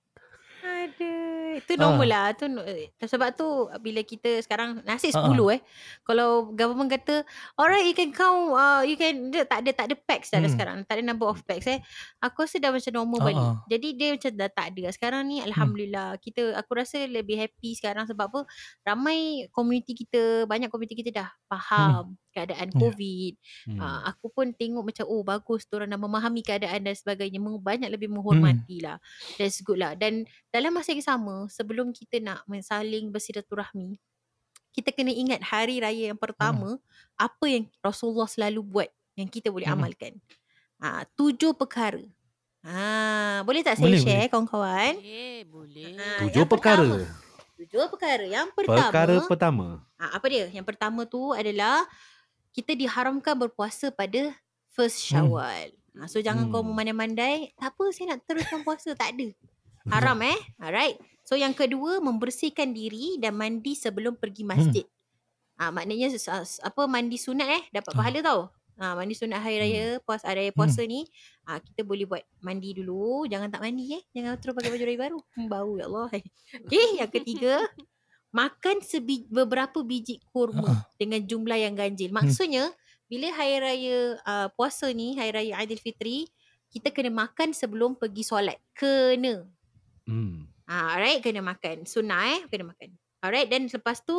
Itu Ah. normal lah. Tu, eh, sebab tu bila kita sekarang nasib Ah, 10 eh. Kalau government kata, alright you can count, uh, you can, dia tak ada tak ada packs dah, dah Hmm. sekarang. Tak ada number of packs eh. Aku rasa dah macam normal Ah, balik. ah. Jadi dia macam dah tak ada. Sekarang ni Alhamdulillah. Kita, aku rasa lebih happy sekarang sebab apa? Ramai community kita, banyak community kita dah faham keadaan Ya. COVID. Hmm. Uh, aku pun tengok macam oh bagus tu orang dah memahami keadaan dan sebagainya banyak lebih menghormati lah that's good lah dan dalam masa yang sama sebelum kita nak saling bersilaturahmi kita kena ingat hari raya yang pertama apa yang Rasulullah selalu buat yang kita boleh Hmm. amalkan ha, tujuh perkara ha, boleh tak saya Boleh, share kawan-kawan Eh, boleh. Ah, Tujuh perkara. pertama. tujuh perkara yang pertama Perkara pertama. Ha, apa dia? Yang pertama tu adalah kita diharamkan berpuasa pada first Syawal. Ha, so jangan kau Hmm. memandai-mandai, tak apa saya nak teruskan puasa, tak ada. Haram eh. Alright. So yang kedua membersihkan diri dan mandi sebelum pergi masjid. Ha, maknanya s- apa mandi sunat eh dapat Ah. pahala tau. Ha, mandi sunat hari raya, puas hari raya puasa ni, ha, kita boleh buat mandi dulu, jangan tak mandi eh. Jangan terus pakai baju raya baru. Hmm, bau ya Allah. Okey, yang ketiga makan sebi- beberapa biji kurma Ah. dengan jumlah yang ganjil. Maksudnya bila hari raya uh, puasa ni, hari raya Aidilfitri, kita kena makan sebelum pergi solat. Kena. Hmm. Ha, alright, kena makan. Sunnah eh, kena makan. Alright, dan lepas tu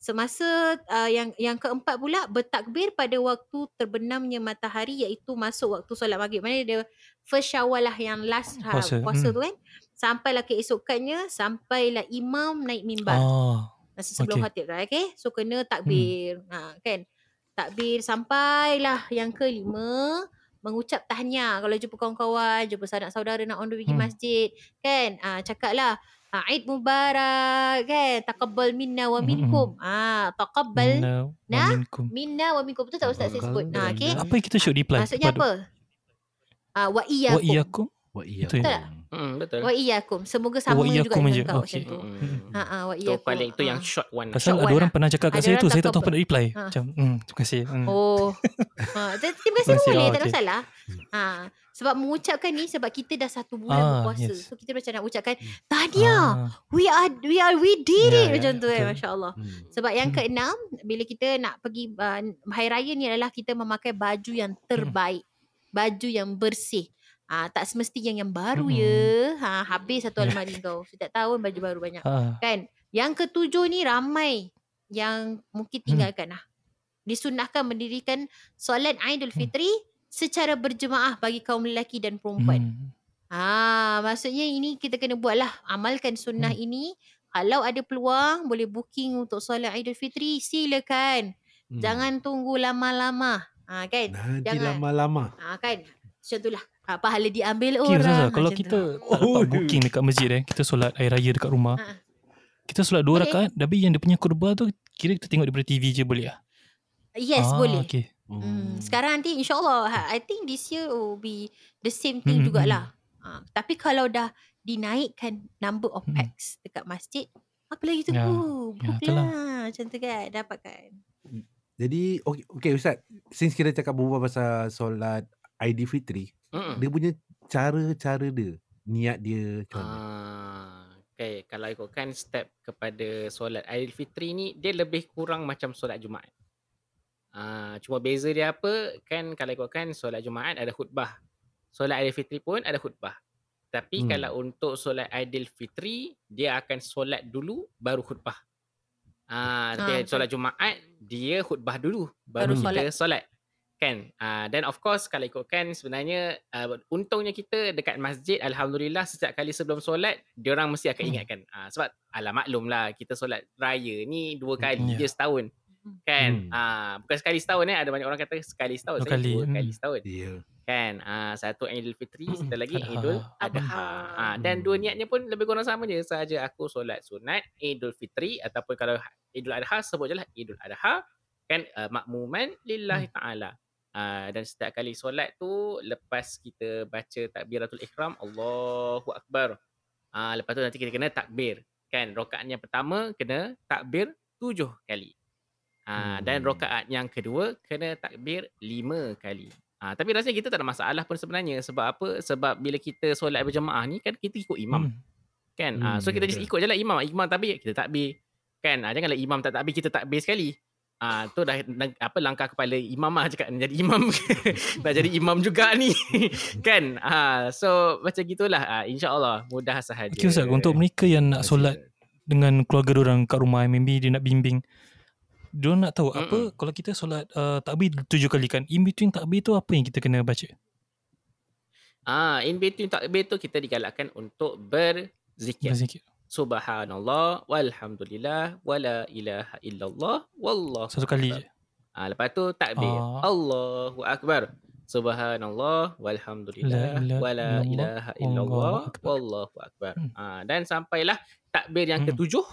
semasa uh, yang yang keempat pula bertakbir pada waktu terbenamnya matahari iaitu masuk waktu solat maghrib. Mana dia first syawal lah yang last Puasa, puasa, puasa hmm. tu kan. Sampailah keesokannya, sampailah imam naik mimbar. Ah, Masa sebelum Okey. okay. khatib lah okay. So kena takbir. Hmm. Ha, kan. Takbir sampailah yang kelima mengucap tahniah kalau jumpa kawan-kawan, jumpa sanak saudara nak on the way pergi Hmm. masjid, kan? Ah cakaplah ah, Eid Mubarak kan. Taqabbal minna wa Hmm, minkum. Ah taqabbal minna wa minkum. minna wa minkum. Betul tak ustaz saya sebut? Nah, okay. Apa yang kita should reply? Maksudnya apa? Ah wa Wa iyyakum. iyyakum. Wa. Betul. Betul tak? Hmm, betul. Wa iyyakum. Semoga sama Wa juga dengan je. kau macam tu. Hmm. Ha ah wa Itu iyyakum. paling itu yang Ah. short one. Pasal Short ada one orang lah. pernah cakap kat Ada saya tu, saya tak tahu apa nak reply. Ha. Macam, hmm, terima kasih. Hmm. Oh. ha, ter- terima kasih Terima kasih. boleh, Oh, tak ada masalah. Ha, sebab mengucapkan ni sebab kita dah satu bulan Ah, berpuasa. yes. So kita macam nak ucapkan tahniah. Ah, We are we are we did Ya, it ya, macam tu eh betul. masya-Allah. Hmm. Sebab yang Hmm. keenam bila kita nak pergi uh, hari raya ni adalah kita memakai baju yang terbaik. Baju yang bersih. Ah tak semesti yang yang baru Hmm. ya. Ha habis satu almari kau. Setiap tahun baju baru banyak. ah, Kan? Yang ketujuh ni ramai yang mungkin Hmm. tinggalkan lah. Disunahkan mendirikan solat Aidil Fitri secara berjemaah bagi kaum lelaki dan perempuan. hmm. Ah, maksudnya ini kita kena buatlah amalkan sunnah Hmm. ini. Kalau ada peluang boleh booking untuk solat Aidil Fitri silakan. Hmm. Jangan tunggu lama-lama. Ha kan? Nanti jangan. lama-lama. Ha kan? Macam itulah. Ha, pahala diambil Okay, orang. Ustazah, Ha, kalau kita tu. tak dapat Oh. booking dekat masjid eh, kita solat air raya dekat rumah. Ha. Kita solat dua Boleh. rakaat, tapi yang dia punya kurba tu kira kita tengok daripada TV je boleh ah? Yes, ah, boleh. Okay. Hmm, sekarang nanti insyaAllah ha- I think this year will be the same Hmm, thing hmm, jugalah. Ha, tapi kalau dah dinaikkan number of Hmm. packs dekat masjid, apa lagi tu? Ya, Oh, ya, itulah. lah. Macam tu kan, dapatkan. Jadi okay, okay Ustaz, since kita cakap berbual pasal solat Aidilfitri, Hmm. dia punya cara-cara dia, niat dia macam mana? Ah, okay, kalau ikutkan step kepada solat Aidilfitri ni dia lebih kurang macam solat Jumaat. Ah, cuma beza dia apa? Kan kalau ikutkan solat Jumaat ada khutbah. Solat Aidilfitri pun ada khutbah. Tapi Hmm. kalau untuk solat Aidilfitri dia akan solat dulu baru khutbah. Ah, tapi Ah, ah, solat Jumaat dia khutbah dulu baru, Baru kita solat. Kan? Ah, dan of course kalau ikutkan sebenarnya uh, untungnya kita dekat masjid alhamdulillah setiap kali sebelum solat dia orang mesti akan Hmm. ingatkan. Ah, sebab alah maklum lah kita solat raya ni dua kali Ya. je setahun. Kan? Hmm. Ah, bukan sekali setahun eh. Ada banyak orang kata sekali setahun. Dua kali, dua hmm. kali setahun. Ya. Kan? Ah, satu Idul Fitri, Hmm, satu lagi Adha. Idul Adha. Ah, dan dua Hmm. niatnya pun lebih kurang sama je. Sahaja aku solat sunat Idul Fitri ataupun kalau Idul Adha sebut je lah Idul Adha kan uh, makmuman lillahi taala. Uh, dan setiap kali solat tu lepas kita baca takbiratul ihram Allahu akbar. Ah uh, lepas tu nanti kita kena takbir. Kan rakaat yang pertama kena takbir tujuh kali. Ah uh, dan Hmm. rakaat yang kedua kena takbir lima kali. Ah, tapi rasanya kita tak ada masalah pun sebenarnya sebab apa? Sebab bila kita solat berjemaah ni kan kita ikut imam Hmm. kan. Ah, so Hmm, kita just ikut je lah imam. Imam takbir kita takbir. Kan? Ah, janganlah imam tak takbir kita takbir sekali. Ah, tu dah apa langkah kepala imam lah cakap jadi imam. dah jadi imam juga ni. kan? Ah, so macam gitulah. Ah, InsyaAllah mudah sahaja. Okay Ustaz, untuk mereka yang nak solat dengan keluarga orang kat rumah, maybe dia nak bimbing. Dia nak tahu apa Mm-mm. kalau kita solat uh, takbir tujuh kali kan. In between takbir tu apa yang kita kena baca? Ah, in between takbir tu kita digalakkan untuk berzikir. Berzikir. Subhanallah walhamdulillah wala ilaha illallah wallahu Satu kali je. Ah, lepas tu takbir. Ah. Allahu akbar. Subhanallah La walhamdulillah wala ilaha illallah wallahu akbar. Hmm. Ah, dan sampailah takbir yang Hmm. ketujuh.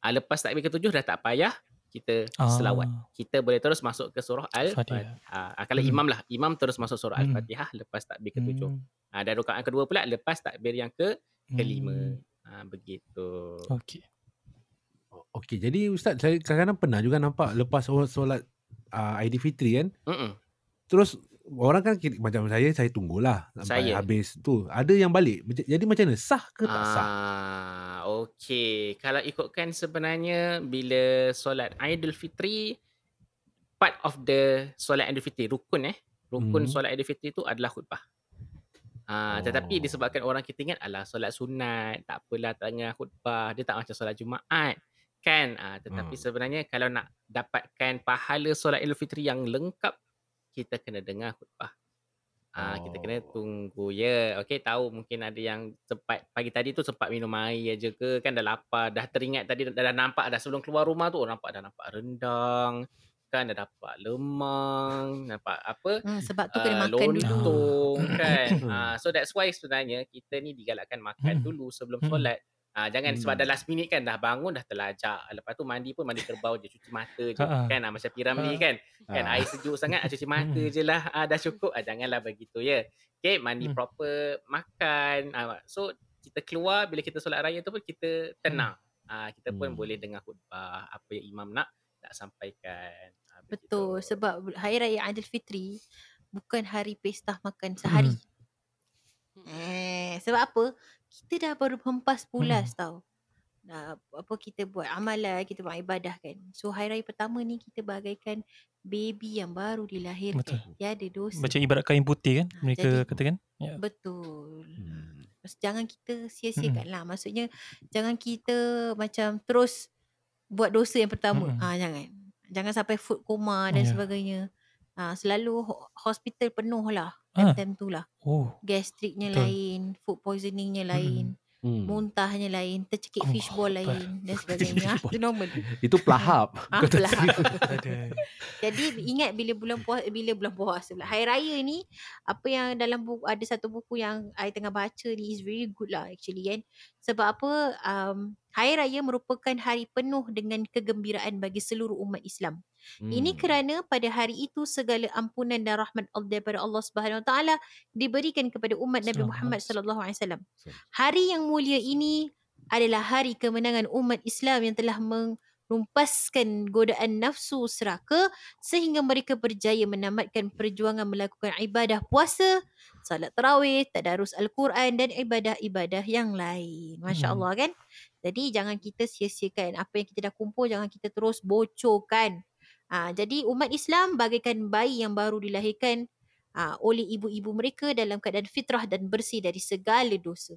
Ah, lepas takbir ketujuh dah tak payah kita Ah. selawat. Kita boleh terus masuk ke surah Fatihah. Al-Fatihah. Ah, kalau Hmm. imam lah, imam terus masuk surah Hmm. Al-Fatihah lepas takbir ketujuh. Hmm. Ah, dan rakaat kedua pula lepas takbir yang ke kelima. Hmm. Ah, begitu. Okey. Okey, jadi Ustaz, saya kadang-kadang pernah juga nampak lepas orang solat uh, Aidilfitri kan, Mm-mm. terus orang kan kira, macam saya, saya tunggulah sampai Saya. habis tu. Ada yang balik. Jadi macam mana? Sah ke tak sah? Ah, okey. Kalau ikutkan sebenarnya bila solat Aidilfitri part of the solat Aidilfitri rukun eh. Rukun Hmm. solat Aidilfitri tu adalah khutbah. Ah, tetapi Oh. disebabkan orang kita ingat alah solat sunat, tak apalah tak dengar khutbah, dia tak macam solat Jumaat. Kan? Ah, tetapi Hmm. sebenarnya kalau nak dapatkan pahala solat Aidilfitri yang lengkap, kita kena dengar khutbah. Ah, kita kena Oh. tunggu ya. Okey, tahu mungkin ada yang sempat pagi tadi tu sempat minum air aja ke kan dah lapar, dah teringat tadi dah, dah nampak dah sebelum keluar rumah tu nampak dah nampak rendang, kan dah dapat lemang, nampak apa? Hmm, sebab tu kena Uh, makan dulu. lontong kan. Ah, so that's why sebenarnya kita ni digalakkan makan Hmm. dulu sebelum Hmm. solat. Ah, jangan sebab Hmm. dah last minute kan dah bangun dah terlajak. Lepas tu mandi pun mandi kerbau je cuci mata je Ha-ha. kan ah, macam Piramli Ha. kan. Kan Ah. air sejuk sangat ah, cuci mata je lah. Ah, dah cukup ah, janganlah begitu ya. Okay mandi Hmm. proper makan. Ah, so kita keluar bila kita solat raya tu pun kita tenang. Ah, kita pun Hmm. boleh dengar khutbah apa yang imam nak nak sampaikan. Betul. Sebab Hari Raya Aidilfitri bukan hari pesta makan sehari. Eh, sebab apa? Kita dah baru hempas pulas tau. Dah apa kita buat amalan, kita buat ibadah kan. So hari raya pertama ni kita bagaikan baby yang baru dilahirkan. Betul. Dia ada dosa. Macam ibarat kain putih kan Ha, mereka jadi- katakan. Ya. Betul. Hmm. Mas- Jangan kita sia-siakan lah. Maksudnya jangan kita macam terus buat dosa yang pertama. Mm-mm. Ah jangan. Jangan sampai food coma dan Ya. sebagainya. Ah selalu ho- hospital penuh lah. Ah. Time-time tu lah. Oh. Gastriknya Betul. lain, food poisoningnya lain, Hmm. muntahnya lain, tercekik Allah fishball Akbar. lain dan sebagainya. Ah. Itu normal. Itu pelahap. Ah, pelahap. Jadi ingat bila bulan puasa bila bulan puasa pula. Hari raya ni apa yang dalam buku ada satu buku yang I tengah baca ni is very good lah actually kan. Sebab apa um, hari raya merupakan hari penuh dengan kegembiraan bagi seluruh umat Islam. Ini Hmm. kerana pada hari itu segala ampunan dan rahmat Allah daripada Allah Subhanahu Wa Taala diberikan kepada umat Nabi Muhammad sallallahu alaihi wasallam. Hari yang mulia ini adalah hari kemenangan umat Islam yang telah merumpaskan godaan nafsu seraka sehingga mereka berjaya menamatkan perjuangan melakukan ibadah puasa, salat tarawih, tadarus al-Quran dan ibadah-ibadah yang lain. Masya Hmm. Allah kan? Jadi jangan kita sia-siakan apa yang kita dah kumpul jangan kita terus bocorkan. Ha, jadi umat Islam bagaikan bayi yang baru dilahirkan ha, oleh ibu-ibu mereka dalam keadaan fitrah dan bersih dari segala dosa.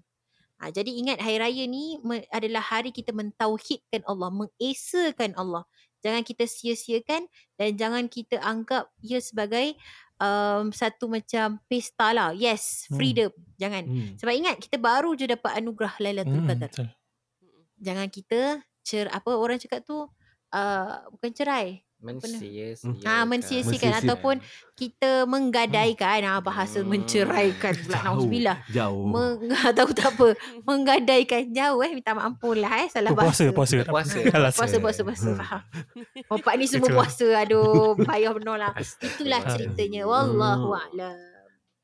Ha, jadi ingat hari raya ni me- adalah hari kita mentauhidkan Allah, mengesakan Allah. Jangan kita sia-siakan dan jangan kita anggap ia sebagai um, satu macam pesta lah. Yes, Hmm. freedom. Jangan. Hmm. Sebab ingat kita baru je dapat anugerah Lailatul Hmm, Qadar. Jangan kita cer apa orang cakap tu uh, bukan cerai. Mensia-sia. Ha, mensia-siakan Mensia-siakan. ataupun kita menggadaikan ha, bahasa Hmm. menceraikan pula nauzubillah. Jauh. Meng, tahu tak apa. Menggadaikan jauh eh minta maaf lah eh salah Oh, puasa, bahasa. puasa. tak Puasa. Puasa puasa puasa faham. Bapak ni semua Itulah. puasa. Aduh, payah benar lah. Itulah ceritanya. Wallahu a'lam.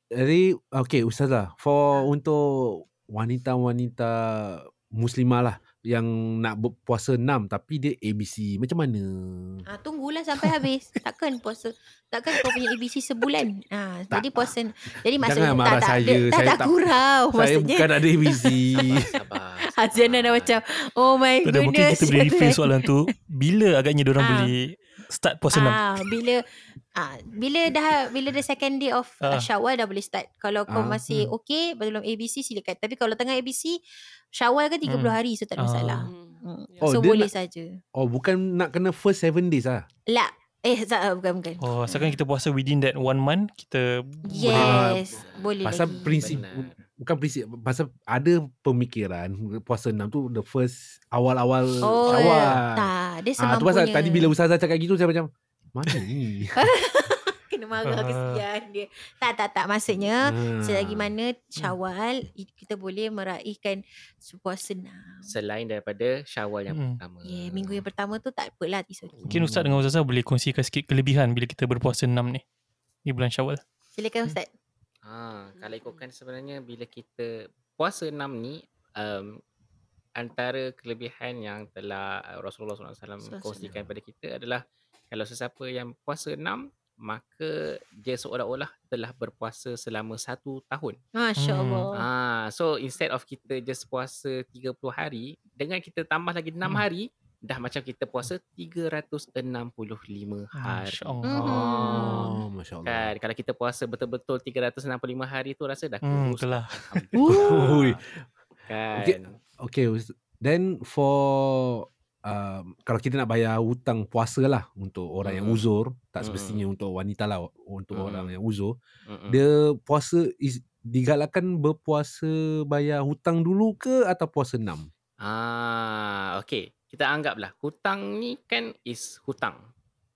Jadi okay Ustazah For untuk wanita-wanita muslimah lah yang nak berpuasa 6 tapi dia ABC macam mana? Ha, tunggulah sampai habis. Takkan puasa. Takkan kau punya ABC sebulan. Ha, Tak. jadi puasa. Jadi maksudnya Jangan marah tak, tak, saya. Tak, Saya tak tak- gurau. Saya Maksudnya bukan ada ABC. Sabar. Haziana dah macam Oh my Tak ada, mungkin kita boleh refill soalan tu. Bila agaknya diorang Ah. boleh start puasa 6? Ah, bila ah, bila dah bila the second day of Ah. ah. Syawal dah boleh start. Kalau kau Ah, masih hmm. okey belum ABC silakan. Tapi kalau tengah ABC Syawal kan 30 Hmm. hari so tak ada Ah. masalah. Hmm. Hmm. Ya. Oh, so boleh nak- saja. oh bukan nak kena first 7 days lah. La eh tak, bukan bukan. Oh, asalkan kita puasa within that one month, kita boleh Yes, boleh Pasal lagi. prinsip Benar. bukan prinsip pasal ada pemikiran puasa 6 tu the first awal-awal Oh, Syawal. tak. Dia Ah, tu pasal tadi bila Ustazah cakap gitu saya macam mana ni? kena marah Ah. kesian dia. Tak tak tak maksudnya Ah. selagi mana Syawal i- kita boleh meraihkan puasa enam. Selain daripada Syawal yang Hmm. pertama. Yeah, minggu yang pertama tu tak apalah it's okay. Mungkin Ustaz dengan Ustazah boleh kongsikan sikit kelebihan bila kita berpuasa 6 ni. Di bulan Syawal. Silakan Ustaz. Ha, kalau ikutkan sebenarnya bila kita puasa enam ni um, antara kelebihan yang telah uh, Rasulullah SAW SAW. kongsikan pada kita adalah kalau sesiapa yang puasa enam maka dia seolah-olah telah berpuasa selama satu tahun. Masya Hmm. Allah. Ah, so instead of kita just puasa 30 hari, dengan kita tambah lagi 6 Hmm. hari, dah macam kita puasa 365 hari. Masya Allah. Hmm. Oh, Masya Allah. Kan kalau kita puasa betul-betul 365 hari tu rasa dah Hmm, kurus. Alhamdulillah. Ui. kan. Okay. Okay, then for um, kalau kita nak bayar hutang puasa lah untuk orang yang Mm. uzur, tak semestinya untuk wanita lah, untuk Mm. orang yang uzur, Mm-mm. dia puasa is, digalakkan berpuasa bayar hutang dulu ke atau puasa enam? Ah, okay. Kita anggaplah hutang ni kan is hutang.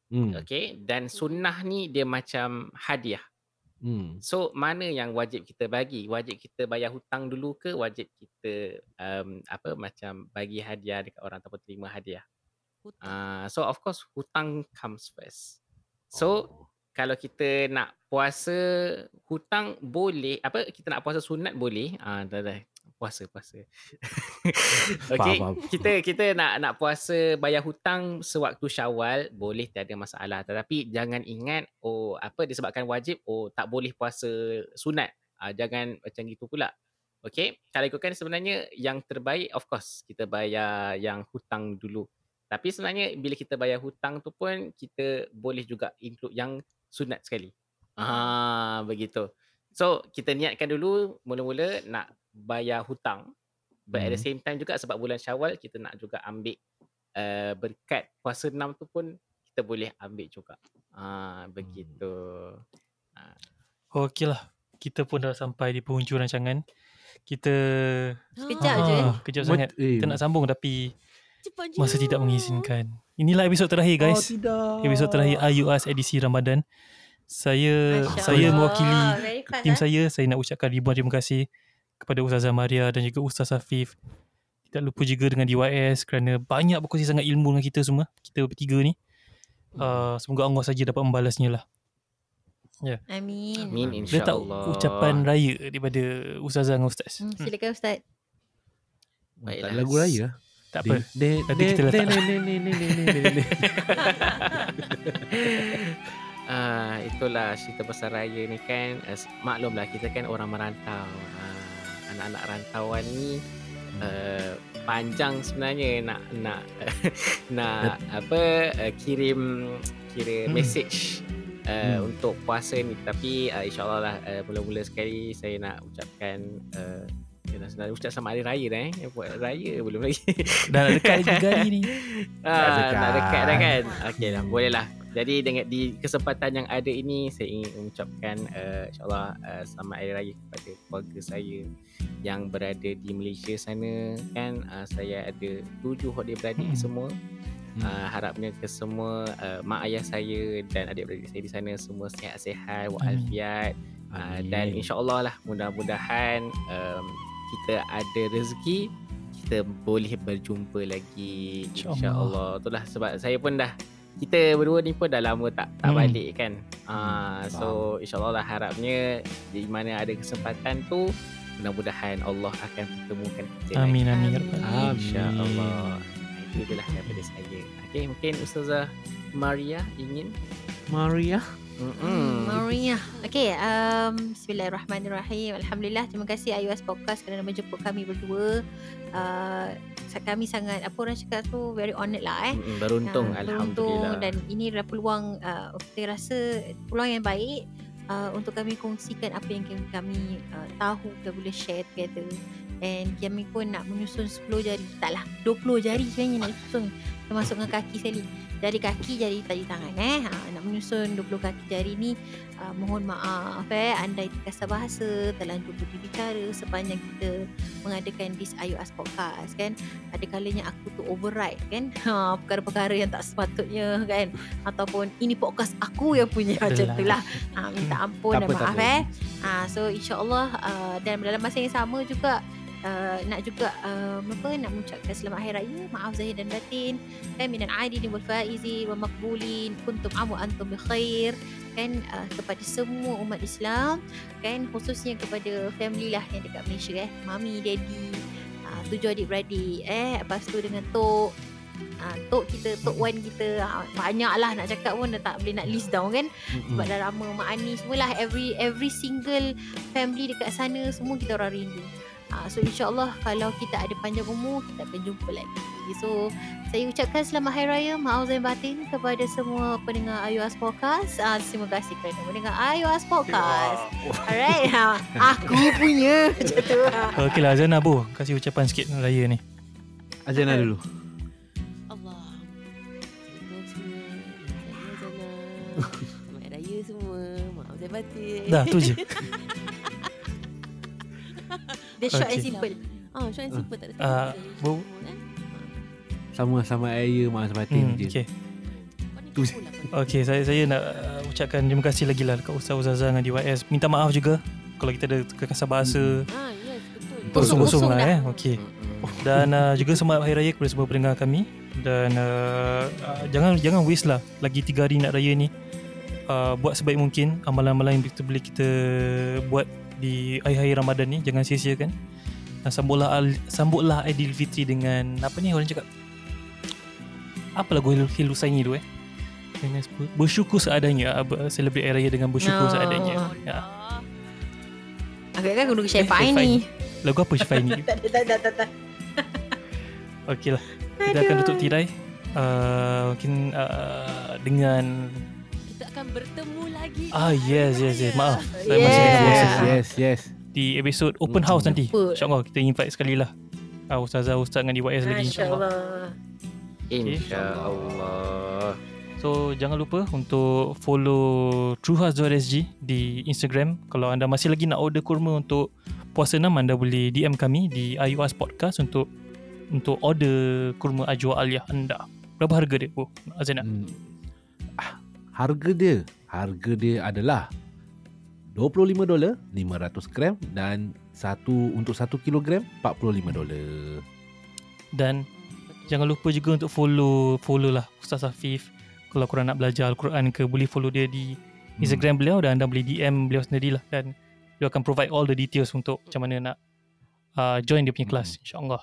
Hmm. Okay. Dan sunnah ni dia macam hadiah. Hmm. So mana yang wajib kita bagi? Wajib kita bayar hutang dulu ke wajib kita um, apa macam bagi hadiah dekat orang ataupun terima hadiah? Hutang. Ah, so of course hutang comes first. So Oh. kalau kita nak puasa hutang boleh apa kita nak puasa sunat boleh ah dah dah puasa puasa. Okey kita kita nak nak puasa bayar hutang sewaktu Syawal boleh tiada masalah. Tetapi jangan ingat oh apa disebabkan wajib? Oh tak boleh puasa sunat. Ah jangan macam gitu pula. Okey kalau ikutkan sebenarnya yang terbaik of course kita bayar yang hutang dulu. Tapi sebenarnya bila kita bayar hutang tu pun kita boleh juga include yang sunat sekali. Ah begitu. So kita niatkan dulu mula-mula nak bayar hutang. But at the Hmm. same time juga sebab bulan Syawal kita nak juga ambil uh, berkat puasa enam tu pun kita boleh ambil juga. Ah begitu. Okey lah. Kita pun dah sampai di penghujung rancangan. Kita... Sekejap je, eh. Kejap Mat- sangat. eh, Kita nak sambung tapi Cepat je. masa tidak mengizinkan. Inilah episod terakhir guys. Oh, tidak. Episod terakhir IUS edisi Ramadan. Saya Masya saya Allah. mewakili tim ah. saya saya nak ucapkan ribuan terima kasih kepada Ustazah Maria dan juga Ustaz Hafif. Tidak lupa juga dengan DYS kerana banyak berkongsi sangat ilmu dengan kita semua. Kita bertiga ni. Uh, semoga Allah saja dapat membalasnya lah. Ya. Yeah. Amin. Amin insya-Allah. Ucapan raya daripada Ustazah dengan Ustaz. Hmm, hmm. silakan Ustaz. Hmm. Baiklah. Tak lagu raya. Tak apa. De, de, Nanti kita letak. Ah, uh, itulah cerita pasal raya ni kan. Uh, maklumlah kita kan orang merantau. Uh, Ah, anak-anak rantauan ni uh, panjang sebenarnya nak nak nak apa uh, kirim kira Hmm. message uh, Hmm. untuk puasa ni tapi uh, insyaallah lah uh, mula-mula sekali saya nak ucapkan uh, nak, nak ucap selamat hari raya dah eh buat raya belum lagi Dah dekat tiga hari ni. Ah, dekat. nak dekat dah kan. Okey lah, boleh lah. Jadi dengan di kesempatan yang ada ini saya ingin mengucapkan uh, insyaallah uh, selamat hari raya kepada keluarga saya yang berada di Malaysia sana kan uh, saya ada tujuh adik beradik Hmm. semua Hmm. Uh, harapnya ke semua uh, mak ayah saya dan adik-beradik saya di sana semua sihat-sihat, walafiat. Uh, dan insyaAllah lah mudah-mudahan um, kita ada rezeki kita boleh berjumpa lagi InsyaAllah. insyaAllah itulah sebab saya pun dah kita berdua ni pun dah lama tak tak Hmm. balik kan uh, so insyaAllah lah harapnya di mana ada kesempatan tu mudah-mudahan Allah akan pertemukan kita Amin amin. ya. Rabbal. InsyaAllah Itu je lah daripada saya Okay mungkin Ustazah Maria ingin Maria. Mm-mm. Maria. Okay, um, Bismillahirrahmanirrahim. Alhamdulillah, terima kasih iOS Podcast kerana menjemput kami berdua. Uh, kami sangat, apa orang cakap tu, very honoured lah eh. Mm-mm, Beruntung Ah, Alhamdulillah dan ini adalah peluang uh, kita rasa peluang yang baik uh, untuk kami kongsikan apa yang kami, kami uh, tahu kita boleh share together and kami pun nak menyusun 10 jari taklah 20 jari sebenarnya nak susun termasuk dengan kaki sekali jari kaki jari tadi tangan eh. Ha, nak menyusun 20 kaki jari ni uh, mohon maaf eh. Andai terkasar bahasa terlanjur berbicara sepanjang kita mengadakan this iOS podcast kan. Ada kalanya aku tu override kan. Ha, perkara-perkara yang tak sepatutnya kan. Ataupun ini podcast aku yang punya macam Adalah. tu lah. Ha, minta ampun dan apa, maaf eh. Ha, so insyaAllah uh, dan dalam masa yang sama juga Uh, nak juga uh, apa nak mengucapkan selamat hari raya maaf zahir dan batin. Kan minal aidin wal faizin wa maqbulin kuntum amu antum bi khair. Kan uh, kepada semua umat Islam kan khususnya kepada family lah yang dekat Malaysia eh. Mami daddy uh, tujuh adik-beradik eh lepas tu dengan tok. Uh, tok kita tok wan kita uh, banyak lah nak cakap pun dah tak boleh nak list down kan. Sebab dah lama mak Ani semualah every every single family dekat sana semua kita orang rindu Uh, so insyaAllah kalau kita ada panjang umur kita akan jumpa lagi so saya ucapkan selamat hari raya maaf zahir batin kepada semua pendengar iOS Podcast uh, terima kasih kerana mendengar iOS Podcast alright ha, aku punya macam tu ha. Okey lah Azana Bu Kasih ucapan sikit raya ni Azana dulu. Allah. Assalamualaikum semua. Saya Zana. Selamat Raya semua. Maaf saya batin. Dah tu je the short and Okay. simple Ah, short and simple tak ada. Ah, tengok Bu- semua, kan? Sama sama Aya Mak Sebatin hmm, je. Okay. Okay saya saya nak uh, ucapkan terima kasih lagi lah Dekat Ustaz Ustazah dengan DYS Minta maaf juga Kalau kita ada kekasar bahasa Ah, yes, betul. Kosong-kosong Kosong lah dah. eh Okay. Dan uh, juga selamat Hari Raya kepada semua pendengar kami Dan uh, uh, jangan jangan waste lah Lagi 3 hari nak raya ni uh, Buat sebaik mungkin Amalan-amalan yang kita boleh kita buat Di hari-hari Ramadan ni Jangan sia-siakan. Dan sambutlah, sambutlah Aidilfitri dengan Apa ni orang cakap? Apa lagu Hil- Hilusaini tu eh? Dengan bersyukur seadanya celebrate hari raya dengan bersyukur Oh. seadanya. Ya. Agak kan guna Eh, Syafai Syafai. ni lagu apa Syafai ni tak ada tak ada tak ada Okey lah Kita akan tutup tirai. Uh, Mungkin uh, Dengan Kita akan bertemu lagi. Ah yes yes yes. Maaf Saya Yeah. masih Yes, yes, yes. Di episod open house nanti. InsyaAllah kita invite sekali lah uh, Ustazah Ustaz dengan DYS lagi insyaAllah InsyaAllah InsyaAllah So jangan lupa untuk follow truehearts.sg di Instagram Kalau anda masih lagi nak order kurma untuk puasa 6 Anda boleh DM kami di iOS Podcast untuk untuk order kurma ajwa aliyah anda Berapa harga dia? Oh, Azana Hmm. Harga dia, harga dia adalah 25 dolar 500 gram dan satu untuk 1 kilogram 45 dolar. Dan. Jangan lupa juga untuk follow follow lah Ustaz Afif. Kalau korang nak belajar Al-Quran ke boleh follow dia di Hmm. Instagram beliau dan anda boleh DM beliau sendirilah dan dia akan provide all the details untuk macam mana nak uh, join dia punya kelas insya-Allah.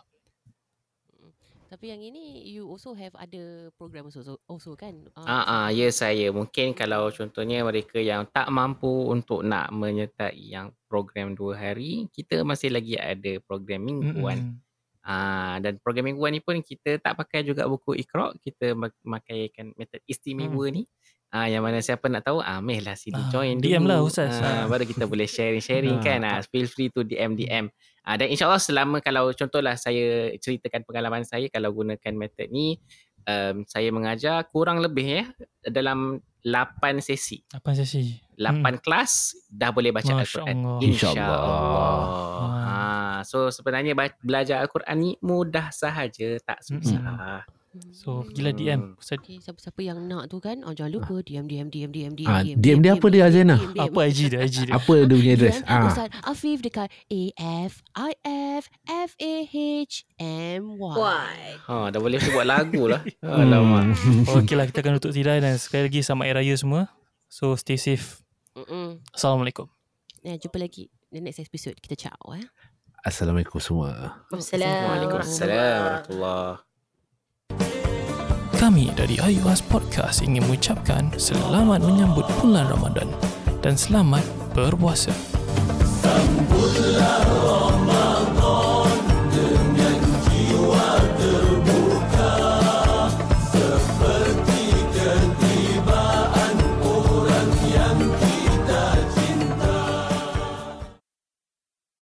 Tapi yang ini you also have other program also, also kan? Ah, ah, ya saya. Mungkin kalau contohnya mereka yang tak mampu untuk nak menyertai yang program dua hari, kita masih lagi ada program mingguan. Ah, dan program mingguan ni pun kita tak pakai juga buku Iqra, kita mak- makaikan metod istimewa ni. Ah, yang mana siapa nak tahu, ah, meh lah sini Ah, join DM dulu. lah, Ustaz. Ah, baru kita boleh sharing-sharing Ah, kan. Ah, feel free to DM DM. Ah, dan insyaAllah selama kalau contohlah saya ceritakan pengalaman saya kalau gunakan metod ni, um, saya mengajar kurang lebih ya dalam 8 sesi. Apa sesi? 8 kelas dah boleh baca Al-Quran. Allah. InsyaAllah. Ha, so sebenarnya belajar Al-Quran ni mudah sahaja, tak susah. So pergilah DM Hmm. Ustaz Okay, siapa-siapa yang nak tu kan, oh, jangan lupa DM, DM, DM, DM, DM, Ah, DM dia apa dia, Azena? Apa IG dia IG dia Apa dia punya address? DM Ah. Ustaz Afif dekat A-F-I-F-F-A-H-M-Y. Why? Ha, dah boleh buat lagu lah. Hmm. Alamak. Okey lah kita akan tutup tirai Dan sekali lagi selamat Hari Raya semua So stay safe Mm-mm. Assalamualaikum Eh, jumpa lagi the next episode. Kita ciao eh. Assalamualaikum semua. Assalamualaikum. Warahmatullahi kami dari IOS Podcast ingin mengucapkan selamat menyambut bulan Ramadan dan selamat berpuasa. Sambutlah